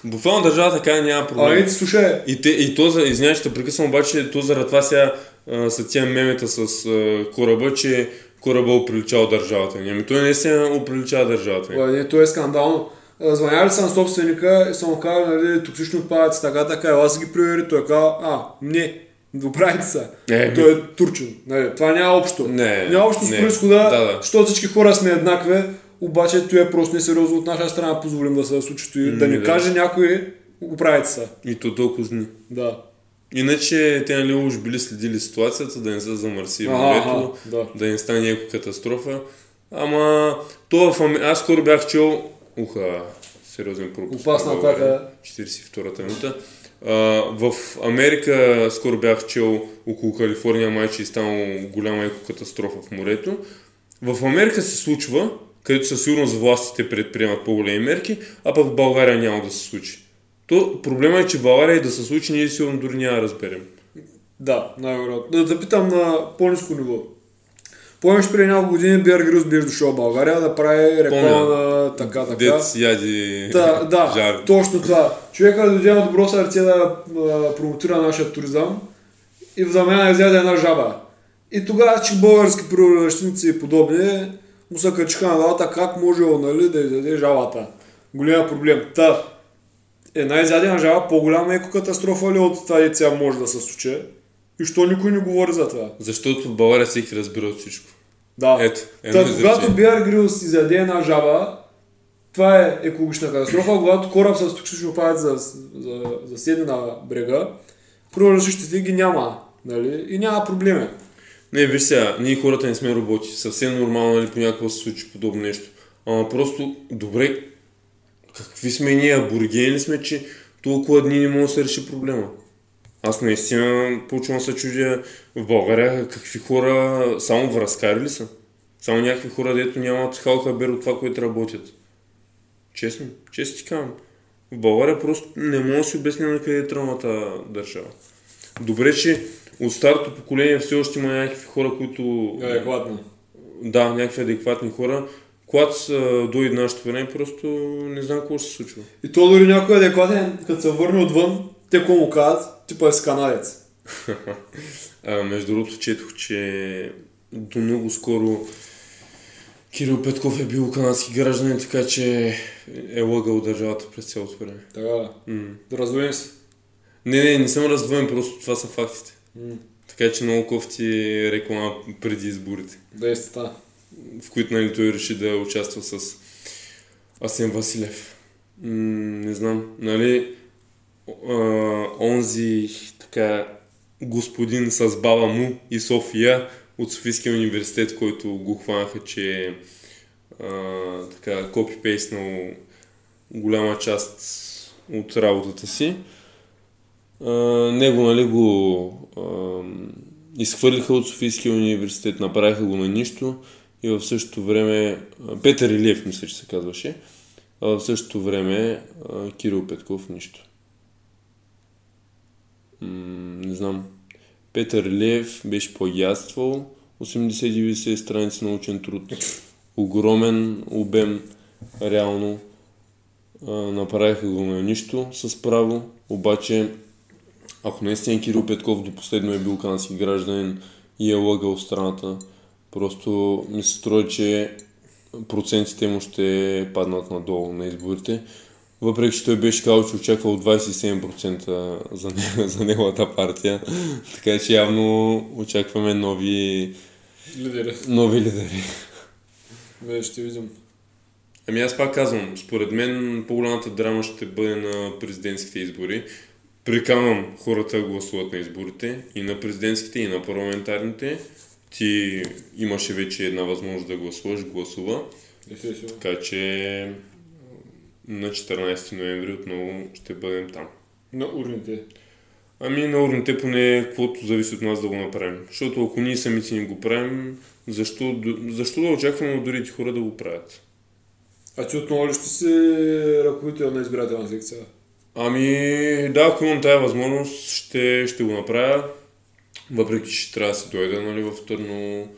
Буквално държавата казва няма А, проблеми. ето, слушай, И, те, и то, за, извинявай, ще прекъсвам, обаче то заради това сега а, са тия мемета с а, кораба, че кораба оприличал държавата ни. Ами той наистина оприличава държавата ни. не, то е скандално. Звъняли съм на собственика и съм му казал, нали, токсични отпадъци, така, така, ела си ги провери, той казал, а, не, добрайте са. Е, той е турчин. Нали, това няма общо. Не, няма общо с не. происхода, Да, да. защото всички хора сме еднакви, обаче той е просто несериозно от наша страна, позволим да се случи и да ни да. каже някой, оправите са. И то толкова зни. Да. Иначе те нали уж били следили ситуацията, да не се замърси морето, да. да не стане някаква катастрофа. Ама то в Ами... Аз скоро бях чел... Уха, сериозен пропуск. Опасна атака. 42-та минута. В Америка скоро бях чел около Калифорния майче и станало голяма екокатастрофа в морето. В Америка се случва, където със сигурност властите предприемат по-големи мерки, а пък в България няма да се случи. То проблема е, че България да се случи, ние сигурно дори няма да разберем. Да, най-вероятно. Да запитам на по-низко ниво. Помниш преди няколко години Бер Грюс беше дошъл в България да прави реклама на така, така. Дет яди Да, да, [LAUGHS] жар. точно това. Човека дойде на добро сърце да а, промотира нашия туризъм и в замяна изяде една жаба. И тогава, че български природощници и подобни му се качиха на главата как може нали, да изяде жабата. Голям проблем. Та, една изядена жаба по-голяма екокатастрофа ли от деца може да се случи? И що никой не говори за това? Защото в България всеки разбира от всичко. Да. Ето, едно Та, когато Биар Грилс изяде една жаба, това е екологична катастрофа. Когато кораб с токсично отпадъци за, за, заседне на брега, природозащитите ги няма. Нали? И няма проблеми. Не, виж сега, ние хората не сме роботи. Съвсем нормално нали понякога се случи подобно нещо. Ама просто, добре, какви сме ние, аборигени сме, че толкова дни не може да се реши проблема? Аз наистина почвам да се чудя в България какви хора, само връзкари ли са? Само някакви хора, дето нямат халхабер от това, което работят. Честно, честно ти казвам. В България просто не мога да си обясня на къде е тръгната държава. Добре, че от старото поколение все още има някакви хора, които... Адекватно. Да, някакви адекватни хора. Когато са дойде нашето време, просто не знам какво ще се случва. И то дори някой адекватен, като се върне отвън, те какво му казват, типа е с канадец. [LAUGHS] А, между другото, четох, че до много скоро Кирил Петков е бил канадски гражданин, така че е лъгал държавата през цялото време. Така, М. да раздвоим се. Не, не, не съм раздвоен, просто това са фактите. М. Така че много кофти реклама преди изборите, Да е в които нали, той реши да участва с Асен Василев. М, не знам, нали, онзи така господин с баба му и София от Софийския университет, който го хванаха, че а, така копипейснал голяма част от работата си. А, него нали, го а, изхвърлиха от Софийския университет, направиха го на нищо и в същото време Петър Илиев, мисля, че се казваше, а в същото време Кирил Петков нищо. М, не знам. Петър Илиев беше плагиатствал 80-90 страници научен труд. Огромен обем, реално. А, направиха го на нищо с право, обаче ако наистина Кирил Петков до последно е бил канадски гражданин и е лъгал страната, просто ми се струва, че процентите му ще паднат надолу на изборите. Въпреки, че той беше казал, че очаквал 27% за, не, [LAUGHS] за неговата партия. Така че явно очакваме нови, Лидери. нови лидери. Бе, ще видим. Ами аз пак казвам, според мен по-голямата драма ще бъде на президентските избори. Приканвам хората да гласуват на изборите и на президентските, и на парламентарните. Ти имаше вече една възможност да гласуваш, гласува. Така че на 14 ноември отново ще бъдем там. На урните. Ами на урните поне каквото зависи от нас да го направим. Защото ако ние самите не го правим, защо, защо да очакваме от другите хора да го правят? А ти отново ли ще си ръководител на избирателна секция? Ами да, ако имам тази възможност, ще, ще го направя. Въпреки, че трябва да си дойда нали, в Търно.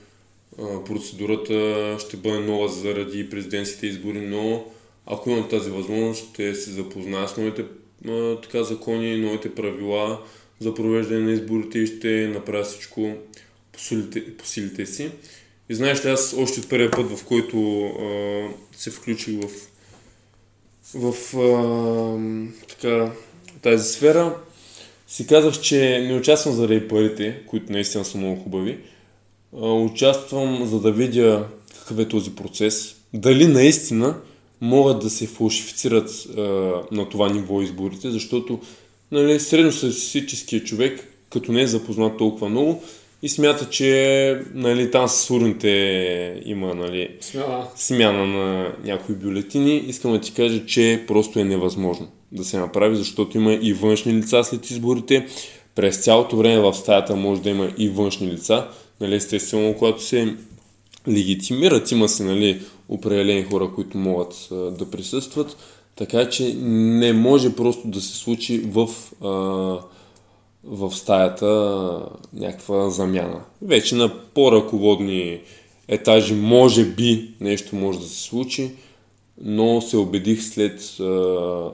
Процедурата ще бъде нова заради президентските избори, но ако имам тази възможност, ще се запозная с новите а, така, закони, новите правила за провеждане на изборите и ще направя всичко по силите, по силите си. И знаеш ли, аз още от първия път, в който а, се включих в в а, така, тази сфера, си казах, че не участвам заради парите, които наистина са много хубави. А, участвам за да видя какъв е този процес. Дали наистина могат да се фалшифицират а, на това ниво изборите, защото нали, средностатистическият човек, като не е запознат толкова много, и смята, че нали, там с урните има нали, Смяна. смяна на някои бюлетини, искам да ти кажа, че просто е невъзможно да се направи, защото има и външни лица след изборите. През цялото време в стаята може да има и външни лица. Нали, естествено, когато се легитимират, има се нали, определени хора, които могат а, да присъстват. Така че не може просто да се случи в, а, в стаята някаква замяна. Вече на по-ръководни етажи може би нещо може да се случи, но се убедих след а,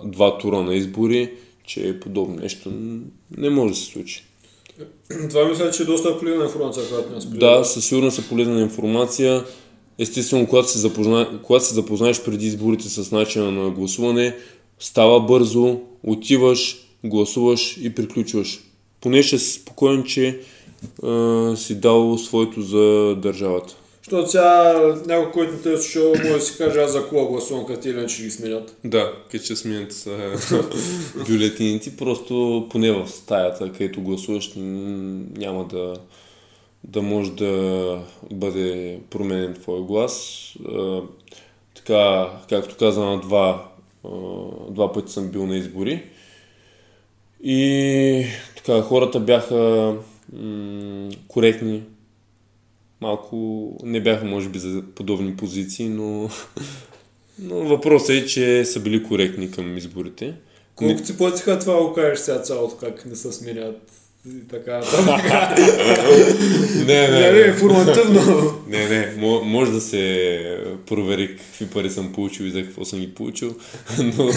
два тура на избори, че подобно нещо не може да се случи. Това мисля, че е доста полезна информация, която нас Да, със сигурност е полезна информация. Естествено, когато се, запозна... когато се запознаеш преди изборите с начина на гласуване, става бързо, отиваш, гласуваш и приключваш. Поне ще си спокоен, че а, си дал своето за държавата. Защото сега някой, който не те е слушал, може да си каже аз за кога гласувам, като или ще ги сменят. Да, като ще сменят бюлетините, просто поне в стаята, където гласуваш, няма да, да може да бъде променен твой глас. Така, както каза на два, два пъти съм бил на избори. И така, хората бяха м- коректни, малко не бяха, може би, за подобни позиции, но, [LAUGHS] но въпросът е, че са били коректни към изборите. Колко ти платиха това, го кажеш сега цялото, как не се сменят и така. така. [LAUGHS] не, не, не, не, информативно. не, не, може да се провери какви пари съм получил и за какво съм ги получил, [LAUGHS] но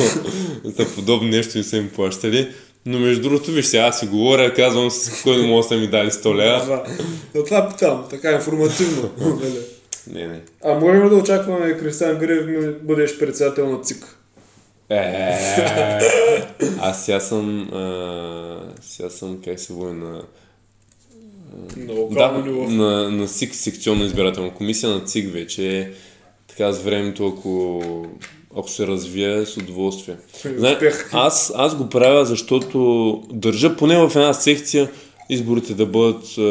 за подобно нещо не са им плащали. Но между другото, виж сега, аз си говоря, казвам си спокойно, може да ми дали 100 лева. Да, това питам, така информативно. [LAUGHS] не, не. А можем да очакваме Кристиан Грев бъдеш председател на ЦИК? Е, аз сега съм, а, сега съм, как се води на... да, на, на СИК, секционна избирателна комисия, на ЦИК вече, така с времето, ако ако се развие с удоволствие. Знае, аз, аз го правя, защото държа поне в една секция изборите да бъдат а,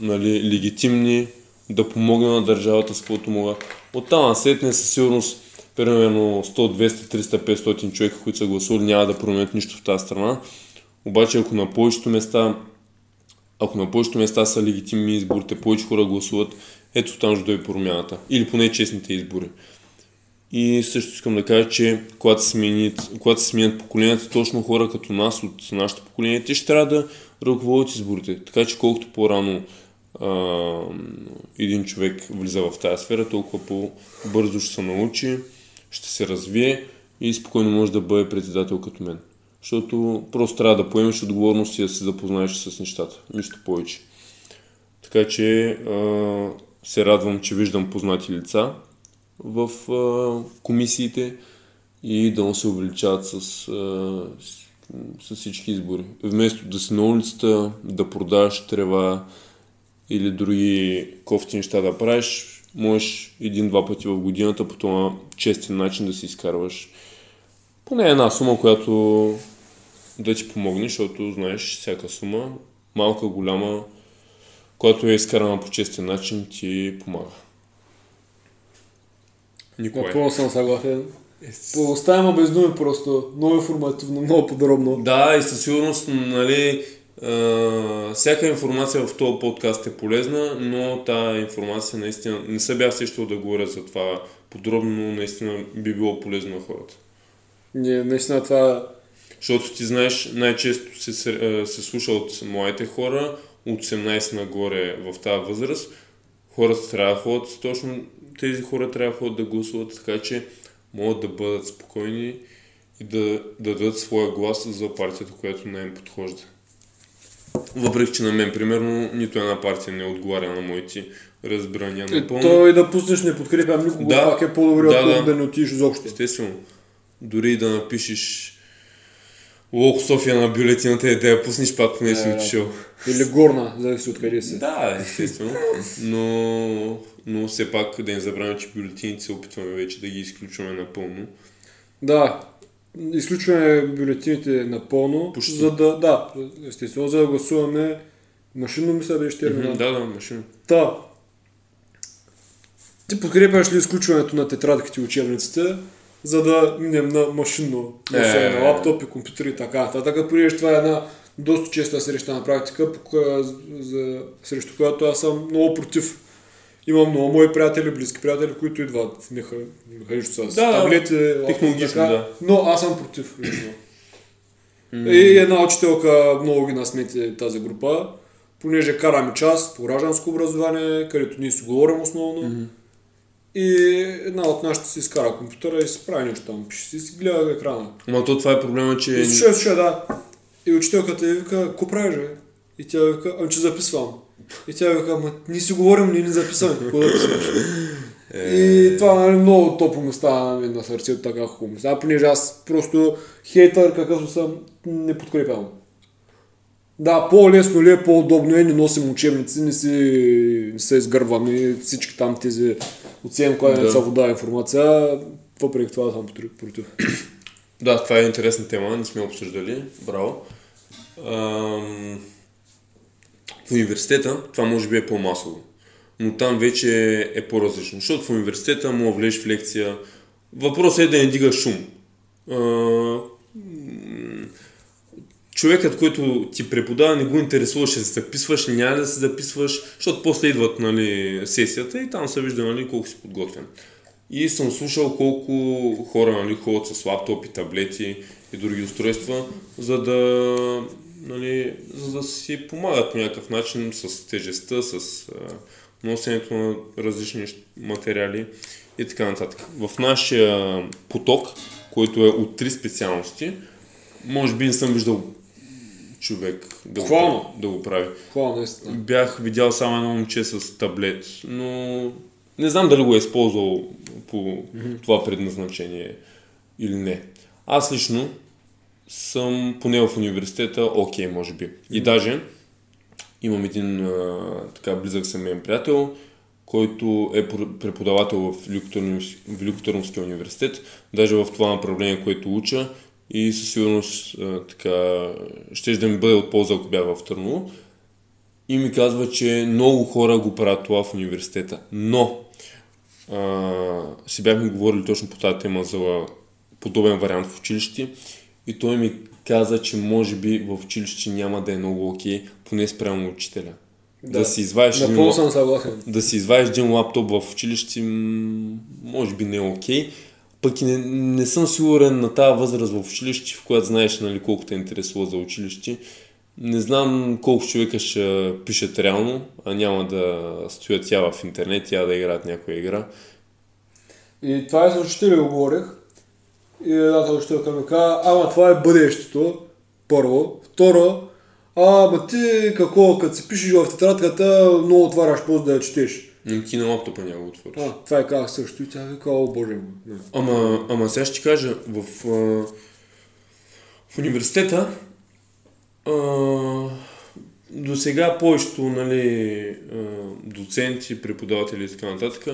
нали, легитимни, да помогна на държавата с каквото мога. От там сетне със сигурност примерно 100, 200, 300, 500 човека, които са гласували, няма да променят нищо в тази страна. Обаче ако на повечето места ако на повечето места са легитимни изборите, повече хора гласуват, ето там ще дойде промяната. Или поне честните избори. И също искам да кажа, че когато се сменят, когато се сменят поколенията, точно хора като нас от нашето поколение, те ще трябва да ръководят изборите. Така че колкото по-рано а, един човек влиза в тази сфера, толкова по-бързо ще се научи, ще се развие и спокойно може да бъде председател като мен. Защото просто трябва да поемеш отговорност и да се запознаеш с нещата. Нищо повече. Така че а, се радвам, че виждам познати лица в а, комисиите и да се увеличават с, а, с, с всички избори. Вместо да си на улицата, да продаваш трева или други кофти неща да правиш, можеш един-два пъти в годината по този честен начин да си изкарваш поне една сума, която да ти помогне, защото знаеш всяка сума, малка, голяма, която е изкарана по честен начин, ти помага. Никой. Напълно съм съгласен. Оставяме без думи просто. Много информативно, много подробно. Да, и със сигурност, нали, Uh, всяка информация в този подкаст е полезна, но тази информация наистина не се бях сещал да говоря за това подробно, но наистина би било полезно на хората. Не, наистина това... Защото ти знаеш, най-често се, се, слуша от моите хора, от 18 нагоре в тази възраст, хората трябва да ходят точно тези хора трябва да гласуват така, че могат да бъдат спокойни и да, да дадат своя глас за партията, която не им подхожда. Въпреки, че на мен, примерно, нито една партия не отговаря на моите разбирания е, напълно. Той да пуснеш не подкрепям никого, да, пак е по-добре, да, да, да не отидеш изобщо. Естествено. Дори да напишеш Локо София на бюлетината и да я пуснеш пак, поне си отишъл. Или горна, зависи от къде си. Да, естествено. Но, но все пак да не забравяме, че бюлетините се опитваме вече да ги изключваме напълно. Да, изключваме бюлетините напълно, Почти. за да, да, естествено, за да гласуваме машинно, мисля беше термина. Да, да, машинно. Та, ти подкрепяш ли изключването на тетрадките и учебниците? за да минем на машинно е, на лаптопи, компютри и така нататък. Понеже това е една доста честа среща на практика, за, срещу която аз съм много против. Имам много мои приятели, близки приятели, които идват механично с да, таблети, технологично, да. но аз съм против. И една учителка много ги насмети тази група, понеже караме час по гражданско образование, където ние си говорим основно. Mm-hmm и една от нашите си изкара компютъра и си прави нещо там. Пише си, си гледа екрана. Ма то това е проблема, че... И слушай, слушай, да. И учителката я вика, какво правиш, бе? И тя вика, ами че записвам. И тя вика, ама ние си говорим, ние не записваме. Какво да писваш? Е... И това нали, много топло ми става нали, на сърцето така хубаво. А понеже аз просто хейтър какъвто съм, не подкрепям. Да, по-лесно ли е, по-удобно е, не носим учебници, не, си, не са изгървани всички там тези оценки, кой не са вода информация. Въпреки това съм против. Да, това е интересна тема, не сме обсъждали. Браво. Ам... В университета това може би е по-масово, но там вече е по-различно, защото в университета му влезеш в лекция. Въпросът е да не дига шум. Човекът, който ти преподава, не го интересува, ще се записваш, няма да се записваш, защото после идват нали, сесията и там се вижда нали, колко си подготвен. И съм слушал колко хора нали, ходят с лаптопи, таблети и други устройства, за да, нали, за да си помагат по някакъв начин с тежестта, с а, носенето на различни материали и така нататък. В нашия поток, който е от три специалности, може би не съм виждал човек да, го, да го прави. Хвално, Бях видял само едно момче с таблет, но не знам дали го е използвал по mm-hmm. това предназначение или не. Аз лично съм поне в университета окей, okay, може би. И даже имам един а, така близък семейен приятел, който е преподавател в Люкотърновския университет, даже в това направление, което уча и със сигурност а, така, ще да ми бъде от полза, ако бях в Търново. И ми казва, че много хора го правят това в университета. Но а, си бяхме говорили точно по тази тема за подобен вариант в училище и той ми каза, че може би в училище няма да е много окей, поне спрямо учителя. Да, да си извадиш един, съм съгласен. Да си извадиш един лаптоп в училище, може би не е окей. Пък и не, не съм сигурен на тази възраст в училище, в която знаеш нали, колко те интересува за училище. Не знам колко човека ще пишат реално, а няма да стоят я в интернет, я да играят някоя игра. И това е за учителя го говорих. И едната учителка ми каза, ама това е бъдещето, първо. Второ, ама ти какво, като си пишеш в тетрадката, много отваряш после да я четеш. Не ти на лаптопа няма отвориш. А, това е как също. И тя вика, о боже. Ама, ама сега ще ти кажа, в, в университета до сега повечето нали, доценти, преподаватели и така нататък,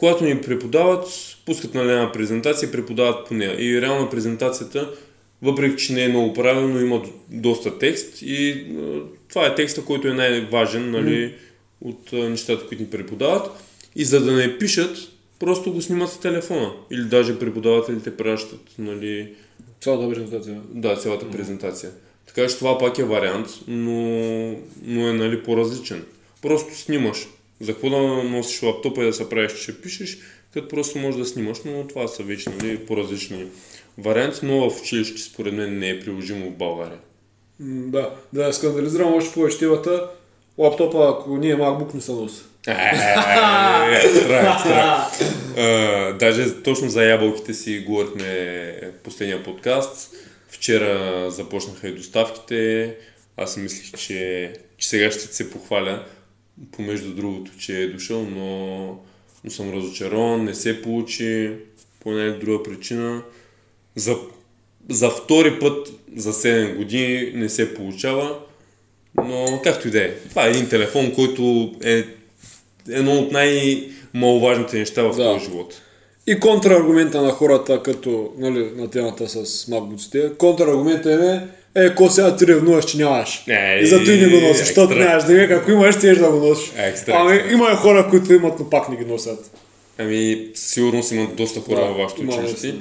когато ни преподават, пускат нали, една презентация и преподават по нея. И реално презентацията, въпреки че не е много правилно, има доста текст и това е текста, който е най-важен нали, mm. от нещата, които ни преподават. И за да не пишат, просто го снимат с телефона. Или даже преподавателите пращат нали, цялата презентация. Да, цялата mm. презентация. Така че това пак е вариант, но, но е нали, по-различен. Просто снимаш. За какво да носиш лаптопа и да се правиш, че пишеш, като просто можеш да снимаш, но това са вече нали, по-различни варианти, но в училище според мен не е приложимо в България. Да, да скандализирам още повече темата. Лаптопа, ако ние MacBook не се носи. Страх, страх. Даже точно за ябълките си говорихме последния подкаст. Вчера започнаха и доставките. Аз си мислих, че, че сега ще се похваля, помежду другото, че е дошъл, но, но съм разочарован, не се получи по една или друга причина. За, за втори път за 7 години не се получава, но както и да е. Това е един телефон, който е едно от най-маловажните неща в да. този живот. И контраргумента на хората, като нали, на темата с макбуците, контраргумента е е, ко сега ти ревнуваш, че нямаш. Е, и зато и не го носиш, защото нямаш да ако имаш, ти да го носиш. Екстра, ами, екстра. има хора, които имат, но пак не ги носят. Ами, сигурно си имат доста хора да, във вашето училище.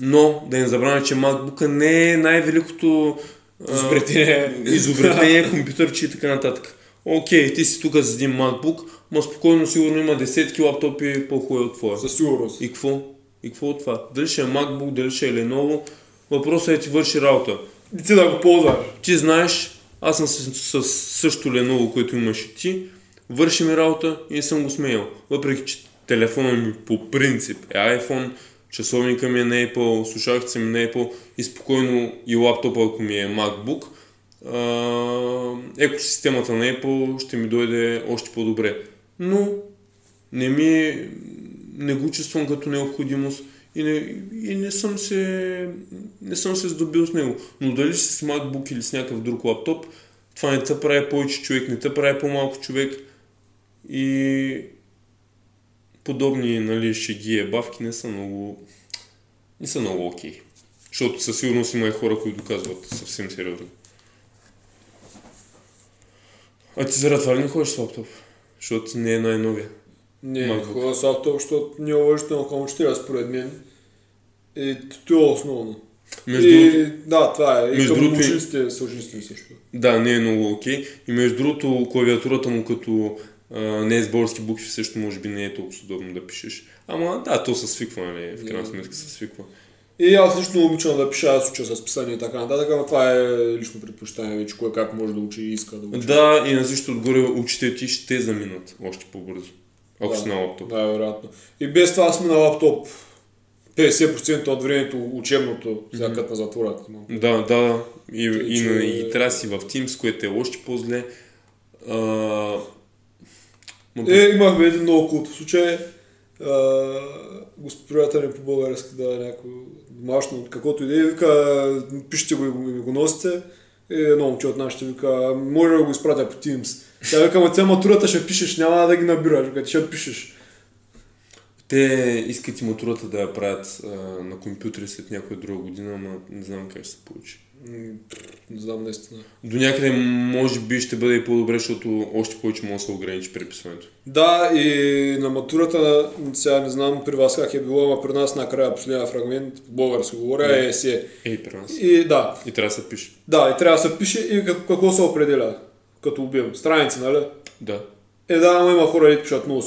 Но, да не забравяме, че MacBook не е най-великото изобретение, изобретение [LAUGHS] компютърче и така нататък. Окей, ти си тук с един MacBook, Ма спокойно сигурно има десетки лаптопи по-хубави от твоя. Със сигурност. И какво? И какво от това? Дали ще е MacBook, дали ще е Lenovo, въпросът е ти върши работа. Ти да го ползваш. Ти знаеш, аз съм с, с, същото Lenovo, което имаш и ти, върши ми работа и съм го смеял. Въпреки, че телефона ми по принцип е iPhone, часовника ми е на Apple, слушалките ми е на Apple и спокойно и лаптопа, ако ми е MacBook, екосистемата на Apple ще ми дойде още по-добре но Не ми... Не го чувствам като необходимост и не, и не съм се... Не съм се здобил с него. Но дали ще с MacBook или с някакъв друг лаптоп, това не те прави повече човек, не те прави по-малко човек. И подобни нали, шеги и бавки не са много, не са много окей. Защото със сигурност има и хора, които доказват съвсем сериозно. А ти заради това ли не ходиш с лаптоп? Защото не е най-новия. Не, хора с лаптоп, защото не е уважително към учителя според мен. И това е основно. Между и, другото, да, това е. И между към учениците са учениците също. да, не е много окей. И между другото, клавиатурата му като а, не е с български букви също може би не е толкова удобно да пишеш. Ама да, то се свиква, нали? В крайна сметка се свиква. И аз лично обичам да пиша, аз уча с писание и така нататък, ама това е лично предпочитание вече, кой как може да учи и иска да учи. Да, и на всичко отгоре учителите ти ще заминат още по-бързо. Ако Да. си на лаптоп. Да, вероятно. И без това сме на лаптоп. 50% от времето учебното, сега като на затвора. Да, да. И, Тъй, и, че- на- и трябва си в Teams, което е още по-зле. А, Е, имахме един много култов случай. А, Госпожата ни по български да е някакво домашно, каквото и да е, вика, пишете го и го, и ми го носите. И едно момче от нашите вика, може да го изпратя по Teams. Тя вика, ма матурата ще пишеш, няма да ги набираш, вика, ще пишеш. Те искат и матурата да я правят а, на компютри след някоя друга година, ама не знам как ще се получи. Не знам наистина. До някъде може би ще бъде и по-добре, защото още повече може да се ограничи преписването. Да, и на матурата, сега не знам при вас как е било, ама при нас накрая последния фрагмент, български говоря, Да. е есе. Ей, при нас. И да, И трябва да се пише. да, и трябва да се пише и как- какво се определя като обем. Страници, нали? Да. Е, да, ама има хора, които пишат много.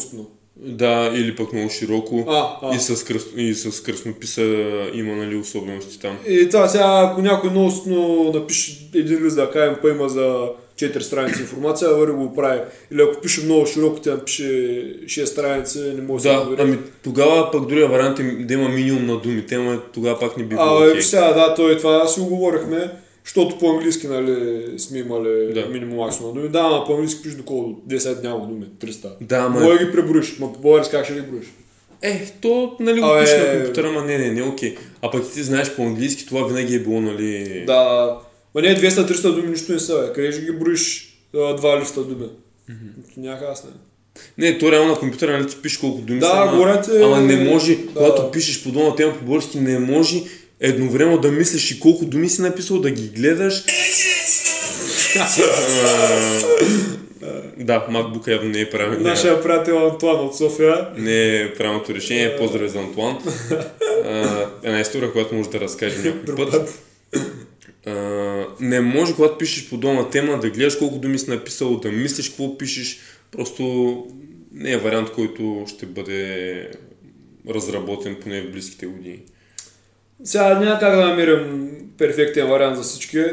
Да, или пък много широко. А, а. И с, кръст, и с кръстнописа има нали, особености там. И това сега, ако някой много ситно напише един лист, да кажем, па има за 4 страници информация, върви го прави. Или ако пише много широко, тя пише 6 страници, не може да се Да, ами тогава пък другия вариант е да има минимум на думите, ама тогава пак не би било А, okay. сега, да, той това си го говорихме, защото по-английски, нали, сме имали Да. минимум максимум думи. Да, ама по-английски пиш до колко? 10 няма думи, 300. Да, ама- Може ги преброиш, ма по български как ще ги броиш? Е, то нали го пише на компютъра, ама не, не, не, окей. А пък ти знаеш по-английски, това винаги е било, нали... Да, ма не 200-300 думи нищо не са, бе. къде ще ги броиш два листа думи? Mm-hmm. Няма как не. Не, то реално на компютъра, нали ти пишеш колко думи Да, са, ама, говоря ти- ама не може, да. когато пишеш подобна тема по български, не може едновременно да мислиш и колко думи си написал, да ги гледаш. Да, MacBook явно не е правилно. Нашия приятел Антуан от София. Не е правилното решение. Поздрави за Антуан. Една история, която може да разкажем някой път. Не може, когато пишеш подобна тема, да гледаш колко думи си написал, да мислиш какво пишеш. Просто не е вариант, който ще бъде разработен поне в близките години. Сега няма как да намерим перфектен вариант за всички.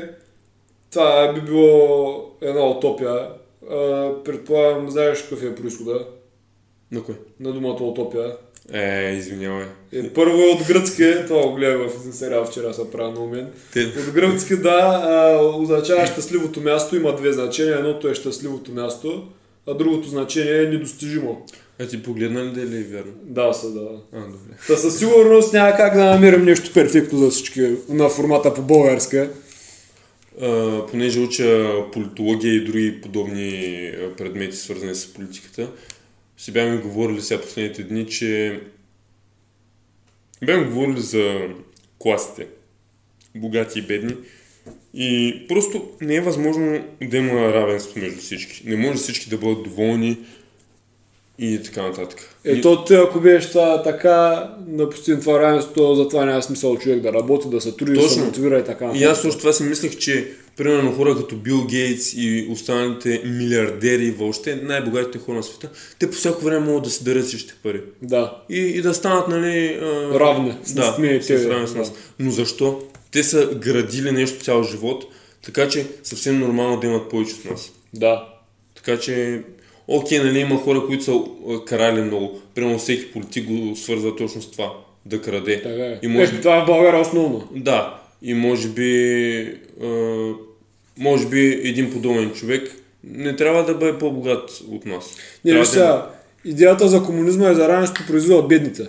Това би било една утопия. Предполагам, знаеш какъв е происхода На кой? на думата утопия. Е, извинявай. Е, първо е от гръцки, това го гледах в един сериал вчера, са правил на умен. От гръцки, да, а, означава щастливото място, има две значения. Едното е щастливото място, а другото значение е недостижимо. А ти погледна ли дали е вярно? Да, са, да. А, добре. Та със сигурност няма как да намерим нещо перфектно за всички на формата по българска. А, понеже уча политология и други подобни предмети, свързани с политиката, си бяхме говорили сега последните дни, че бяхме говорили за класите, богати и бедни. И просто не е възможно да има равенство между всички. Не може всички да бъдат доволни и така нататък. Ето, ти, ако беше това така, да постигне това равенство, затова няма смисъл човек да работи, да се труди, да се мотивира и така. И аз също това си мислех, че примерно хора като Бил Гейтс и останалите милиардери въобще, най-богатите хора на света, те по всяко време могат да си дарят същите пари. Да. И, и да станат, нали... А, Равни. С Да, ние, с, те, равни с нас. да. Но защо? Те са градили нещо цял живот, така че съвсем нормално да имат повече от нас. Да. Така че, окей, нали, има хора, които са а, карали много. Примерно всеки политик го свързва точно с това. Да краде. Така е. И може Е, това е в България основно. да, и може би, а, може би един подобен човек не трябва да бъде по-богат от нас. Не, виж да сега, идеята за комунизма и за равенството произлиза от бедните.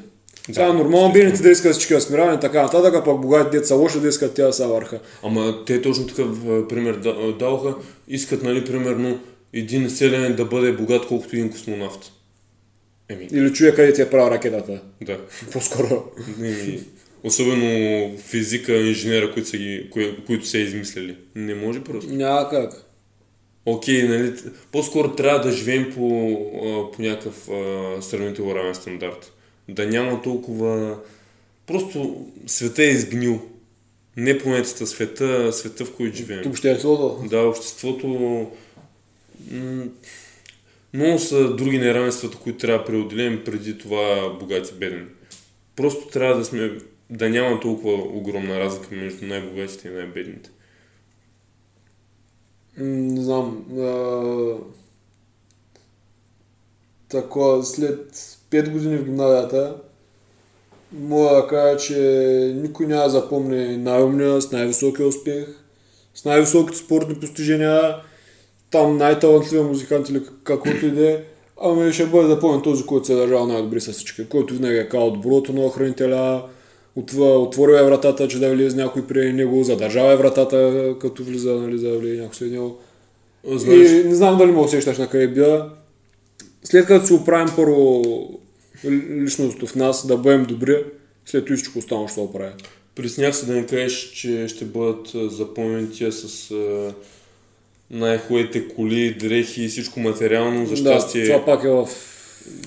Сега Да, нормално бедните да искат всички да така нататък, а пък богатите деца лоши да искат тя да са върха. Ама те точно такъв пример да- дадоха. Искат, нали, примерно, един селянин да бъде богат, колкото един космонавт. Еми, Или чуя къде ти е правил ракетата. да. [LAUGHS] По-скоро. Еми, особено физика, инженера, които са, ги, кои, които са измислили. Не може просто. Няма как. Окей, нали, по-скоро трябва да живеем по, по някакъв сравнително равен стандарт. Да няма толкова... Просто света е изгнил. Не планетата, света, света в който живеем. Обществото. Да, обществото... Много са други неравенствата, които трябва да преодолеем преди това богати и бедни. Просто трябва да сме... да няма толкова огромна разлика между най-богатите и най-бедните. Не знам. А... Такова, след 5 години в гимназията, мога да кажа, че никой няма да запомни най-умния, с най-високия успех, с най-високите спортни постижения, там най-талантливия музикант или каквото и да е. Ами ще бъде запомнен този, който се е държал най-добре с всички, който винаги е казал доброто на охранителя, отворил е вратата, че да влезе някой при него, задържава е вратата, като влиза, нали, за да влезе някой след него. Знаеш, И не знам дали му усещаш на къде бия. След като си оправим първо ли- личността в нас, да бъдем добри, след това всичко останало ще се оправи. Приснях се да ни кажеш, че ще бъдат запомнени тия с най-хубавите коли, дрехи и всичко материално. За щастие... Да, това пак е в...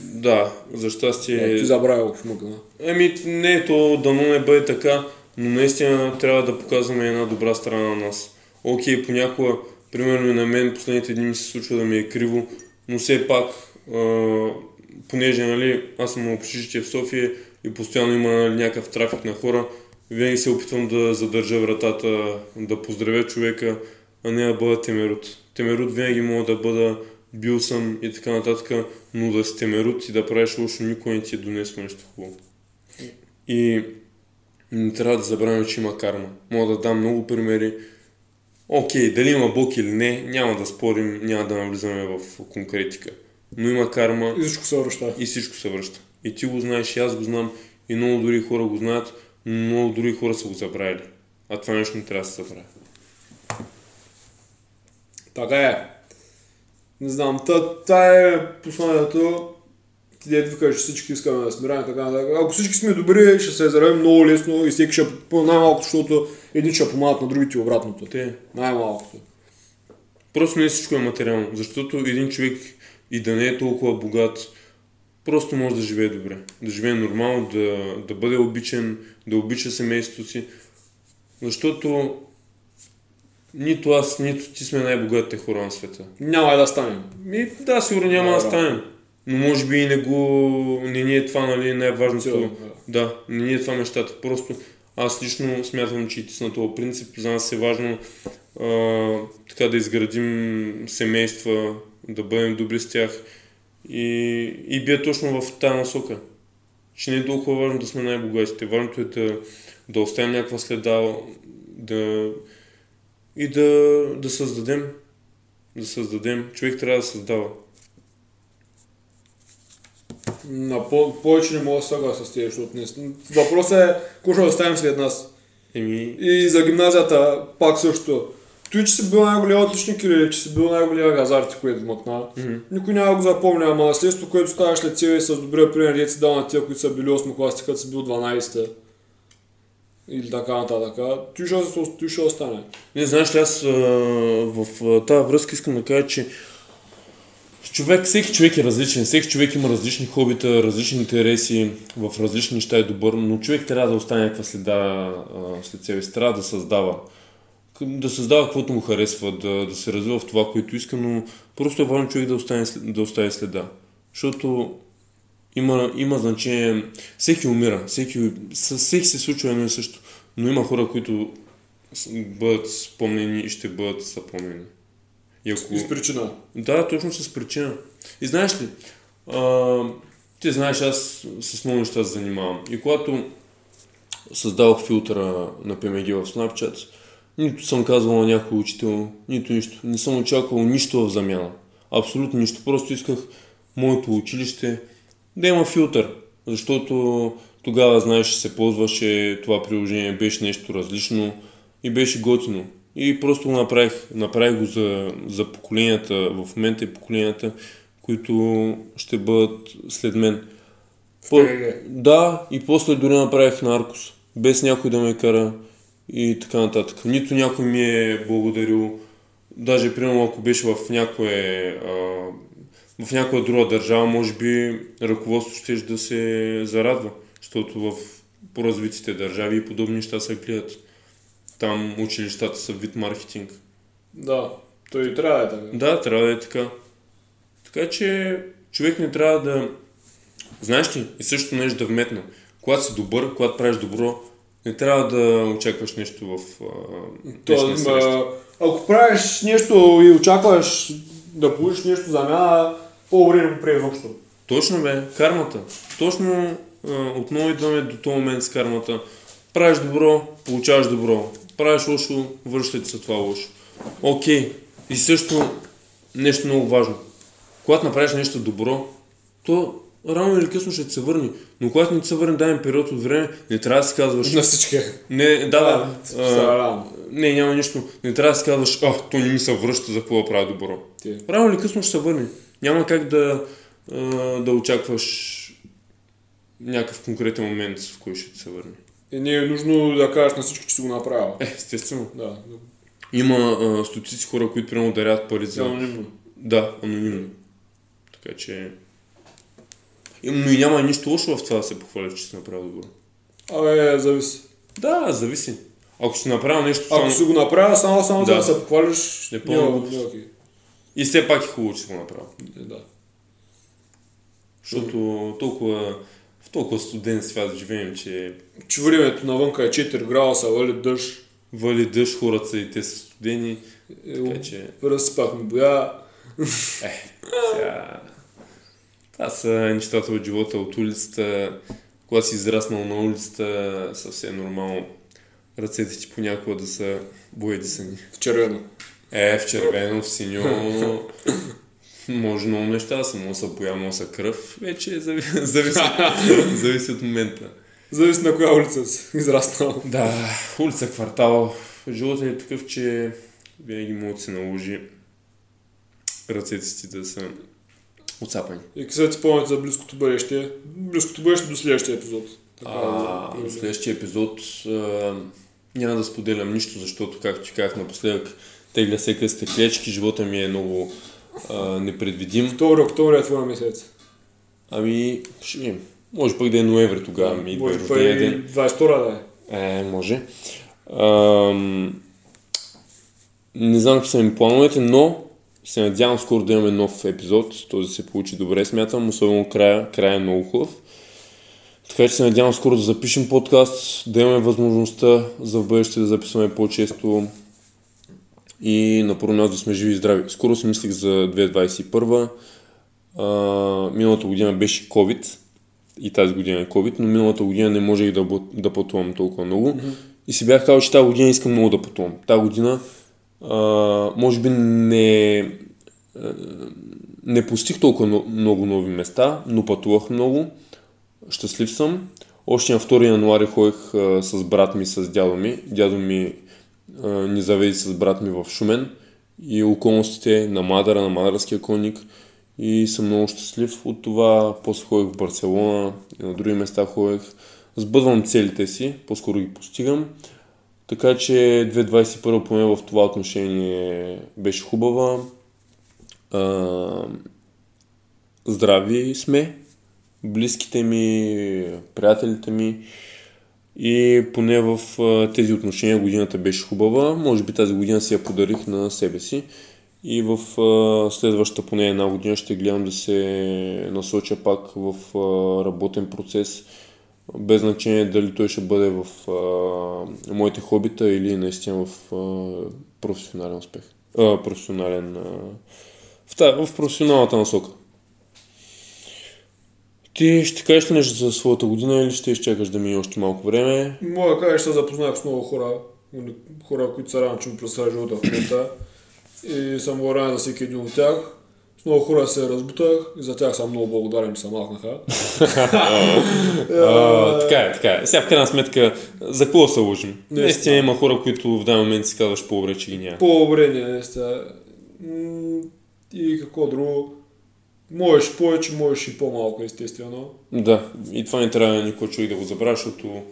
Да, за щастие... Ти забравя в шмъкна. Еми, не, то дано не бъде така, но наистина трябва да показваме една добра страна на нас. Окей, понякога, примерно на мен последните дни ми се случва да ми е криво, но все пак, а, понеже нали, аз съм общежитие в София и постоянно има нали, някакъв трафик на хора, винаги се опитвам да задържа вратата, да поздравя човека, а не да бъда темерут. Темерут винаги мога да бъда, бил съм и така нататък, но да си темерут и да правиш лошо, никой не ти е донесло нещо хубаво. И не трябва да забравяме, че има карма. Мога да дам много примери. Окей, дали има Бог или не, няма да спорим, няма да навлизаме в конкретика. Но има карма И всичко се връща. и всичко се връща. И ти го знаеш, и аз го знам, и много други хора го знаят, но много други хора са го забравили. А това нещо не трябва да се забравя. Така е. Не знам, та, та е посланието. Ти дед викаш, че всички искаме да сме така нататък. Ако всички сме добри, ще се заравим много лесно и всеки ще, най-малко, защото едни ще помагат на другите обратното. Те, Най-малкото. Просто не всичко е материално, защото един човек и да не е толкова богат, просто може да живее добре. Да живее нормално, да, да бъде обичен, да обича семейството си. Защото нито аз, нито ти сме най-богатите хора на света. Няма да станем. Ми, да, сигурно няма да, Да, да да. станем. Но може би и не го... Не ни е това, нали, най-важното. Цел, Да, не ни е това мечтата. Просто аз лично смятам, че и ти си на този принцип. За нас е важно а, така да изградим семейства, да бъдем добри с тях. И, и бия точно в тази насока. Че не е толкова важно да сме най-богатите. Важното е да, да оставим някаква следа да, и да, да създадем. Да създадем. Човек трябва да създава. На по- повече не мога да съглася с тези, защото не... Въпросът е, какво ще оставим след нас. Еми, И за гимназията пак също. Той, че си бил най-голям отличник или че си бил най-голям газар, ти, което мъкна. Мгм. Никой няма го запомня, ама наследство, което ставаш след себе с добрия пример, дете си дал на тия, които са били 8 класи, като си бил 12 или така нататък. Той ще, той ще остане. Не, знаеш ли, аз в тази връзка искам да кажа, че човек, всеки човек е различен, всеки човек има различни хобита, различни интереси, в различни неща е добър, но човек трябва да остане някаква следа след себе си, трябва да създава. Да създава каквото му харесва, да, да се развива в това, което иска, но просто е важно човек да, остане, да остави следа. Защото има, има значение, всеки умира, всеки, с всеки се случва едно и също, но има хора, които бъдат спомнени и ще бъдат запомнени. И ако... И с причина. Да, точно с причина. И знаеш ли, а, ти знаеш, аз с много неща се занимавам. И когато създавах филтъра на PMG в Snapchat, нито съм казвал на някой учител, нито нищо. Не съм очаквал нищо в замяна. Абсолютно нищо. Просто исках моето училище, да има филтър, защото тогава, знаеш, се ползваше това приложение, беше нещо различно и беше готино. И просто го направих. Направих го за, за поколенията в момента и поколенията, които ще бъдат след мен. По, да, и после дори направих наркос, без някой да ме кара и така нататък. Нито някой ми е благодарил, даже примерно ако беше в някое, а, в някоя друга държава, може би ръководството ще да се зарадва, защото в по-развитите държави и подобни неща се гледат. Там училищата са вид маркетинг. Да, той и трябва да е така. Да, трябва да е така. Така че човек не трябва да... Знаеш ли, и също нещо да вметна. Когато си добър, когато правиш добро, не трябва да очакваш нещо в То, а, ако правиш нещо и очакваш да получиш нещо за замяна, по-добре не го приемеш въобще. Точно бе, кармата. Точно а, отново идваме до този момент с кармата. Правиш добро, получаваш добро. Правиш лошо, връщате се това лошо. Окей. И също нещо много важно. Когато направиш нещо добро, то рано или късно ще ти се върне. Но когато не ти се върне даден период от време, не трябва да си казваш... На всички. Не, да, да. А, не, няма нищо. Не трябва да си казваш, а, то не ми се връща за какво да правя добро. Ти. Рано или късно ще се върне. Няма как да, а, да очакваш някакъв конкретен момент, в който ще се върне. И не е нужно да кажеш на всички, че си го направил. Е, естествено. Да. Има а, стотици хора, които примерно дарят пари за... Анонимно. Да, анонимно. Така че... Но и няма нищо лошо в това да се похвалиш, че си направил добро. Абе, зависи. Да, зависи. Ако си направил нещо Ако само... си го направил само, само Да. да се похвалиш, Не не помня. И все пак е хубаво, че го направил. Е, Да. Защото толкова... В толкова студен свят живеем, че Че времето навънка е 4 градуса, вали дъжд. вали дъжд, хората са и те са студени. Така Е, че... разсипахме боя. Сега... Това са нещата от живота от улицата. Когато си израснал на улицата, съвсем нормално ръцете ти понякога да са боядисани. В червено. Е, в червено, в синьо, [LAUGHS] може много неща да са, може да да са кръв. Вече зави- [LAUGHS] зависи, [LAUGHS] зависи от момента. Зависи на коя улица си израснал. Да, улица, квартал. Животът е такъв, че винаги може да се наложи ръцете си да са отцапани. И къде ти спомняте за близкото бъдеще? Близкото бъдеще до следващия епизод. Така, А, да- в следващия епизод а, няма да споделям нищо, защото, както ти казах напоследък, тегля се късите клечки, живота ми е много а, непредвидим. Втори октомври е твоя месец. Ами, ще видим. Може пък да е ноември тогава ми идва Може рождения и ден. 22 да е. Е, може. Ам, не знам какви са ми плановете, но се надявам скоро да имаме нов епизод. Този се получи добре, смятам, особено края. Края е много хубав. Така че се надявам скоро да запишем подкаст, да имаме възможността за в бъдеще да записваме по-често и на първо място да сме живи и здрави. Скоро си мислих за 2021. А, миналата година беше COVID и тази година е COVID, но миналата година не можех да, да пътувам толкова много. Mm-hmm. И си бях казал, че тази година искам много да пътувам. Тази година а, може би не, не постиг толкова но- много нови места, но пътувах много. Щастлив съм. Още на 2 януари ходих а, с брат ми, с дядо ми. Дядо ми ни заведе с брат ми в Шумен и околностите на Мадара, на Мадарския конник. И съм много щастлив от това. После ходих в Барселона и на други места ходих. Сбъдвам целите си, по-скоро ги постигам. Така че 2021 поне в това отношение беше хубава. А, здрави сме, близките ми, приятелите ми и поне в тези отношения годината беше хубава. Може би тази година си я подарих на себе си и в следващата поне една година ще гледам да се насоча пак в работен процес, без значение дали той ще бъде в моите хобита или наистина в професионален успех. А, професионален. В, в професионалната насока. Ти ще кажеш ли нещо за своята година или ще изчакаш да мине още малко време? Мога да кажа, ще запознах с много хора, нали, хора, които са рано, че ми представя живота в момента. И съм благодарен за всеки един от тях. С много хора се разбутах и за тях съм много благодарен, че се махнаха. [LAUGHS] Така е, така е. Сега в крайна сметка, за какво се лъжим? Наистина има хора, които в даден момент си казваш по-добре, че ги няма. По-добре не, наистина. И какво друго? Можеш повече, можеш и по-малко, естествено. Да, и това не трябва никой човек да го забравя, защото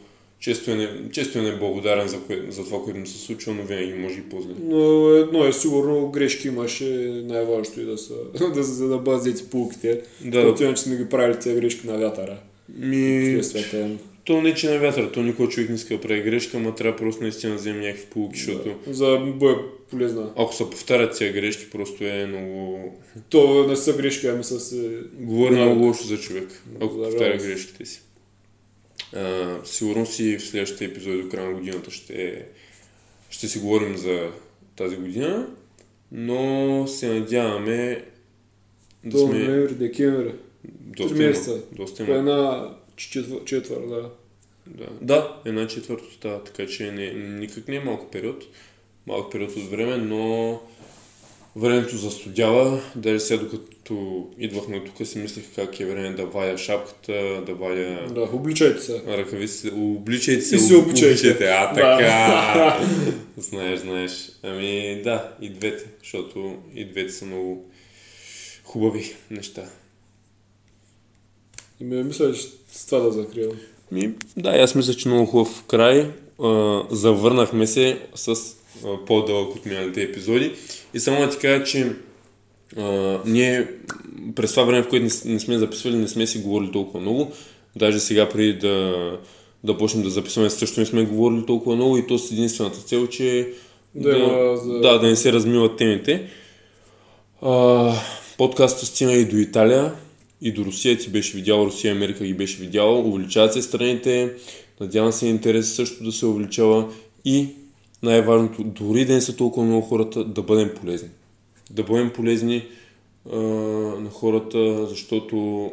често е, не, често е неблагодарен за, кое, за това, което му се случва, но винаги може и по-зле. Но едно е сигурно, грешки имаше, най-важното и да са, [LAUGHS] да, за да бъдат взети полуките. Да. Защото иначе сме ги правили тези грешки на вятъра. Ми, им. то не че на вятъра, то никой човек не иска да прави грешка, ама трябва просто наистина да вземе някакви полуки, защото За да бъде полезна. ако се повтарят тези грешки, просто е много... То не са грешки, ами с... е, Говори много лошо за човек, ако За повтаря жалост. грешките си. А, сигурно си в следващите епизоди до края на годината ще, ще си говорим за тази година, но се надяваме да До сме... ноември, декември. Доста три месеца. доста има. една четвър, четвър, да. Да. да, една четвърта става, така че не, никак не е малък период. Малък период от време, но времето застудява. Даже сега докато идвахме тук си мислех как е време да вая шапката, да вая Да, обличайте се. ръкавиците. Обличайте се, И се об- обучайте. А, Да. така. [LAUGHS] знаеш, знаеш. Ами да, и двете, защото и двете са много хубави неща. И ме мисля, че с това да закривам. Ми, да, аз мисля, че много хубав край. А, завърнахме се с а, по-дълъг от миналите епизоди. И само да ти кажа, че а, ние през това време, в което не, не сме записвали, не сме си говорили толкова много. Даже сега преди да, да почнем да записваме, също не сме говорили толкова много и то с единствената цел, че Да има за- да, да не се размиват темите. А, подкастът стигна и до Италия, и до Русия. Ти беше видял, Русия Америка ги беше видял. Увеличават се страните. Надявам се интерес също да се увеличава. И най-важното, дори да не са толкова много хората, да бъдем полезни. Да бъдем полезни а, на хората, защото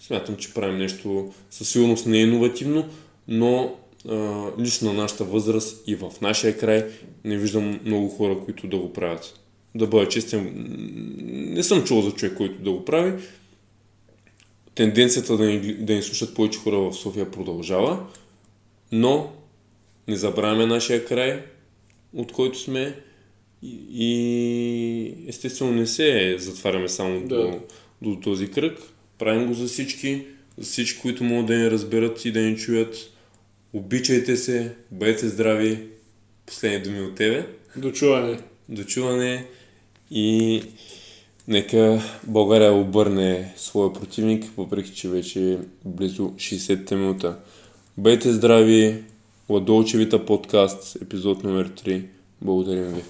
смятам, че правим нещо със сигурност не иновативно, но а, лично на нашата възраст и в нашия край не виждам много хора, които да го правят. Да бъда честен, не съм чул за човек, който да го прави. Тенденцията да ни, да ни слушат повече хора в София продължава, но не забравяме нашия край, от който сме и, естествено не се затваряме само Да. до, до този кръг. Правим го за всички, за всички, които могат да ни разберат и да ни чуят. Обичайте се, бъдете здрави. Последни думи от тебе. До чуване. До чуване и нека България обърне своя противник, въпреки че вече е близо 60 минута. Бъдете здрави! Ладолчевита подкаст, епизод номер 3. Благодарим ви.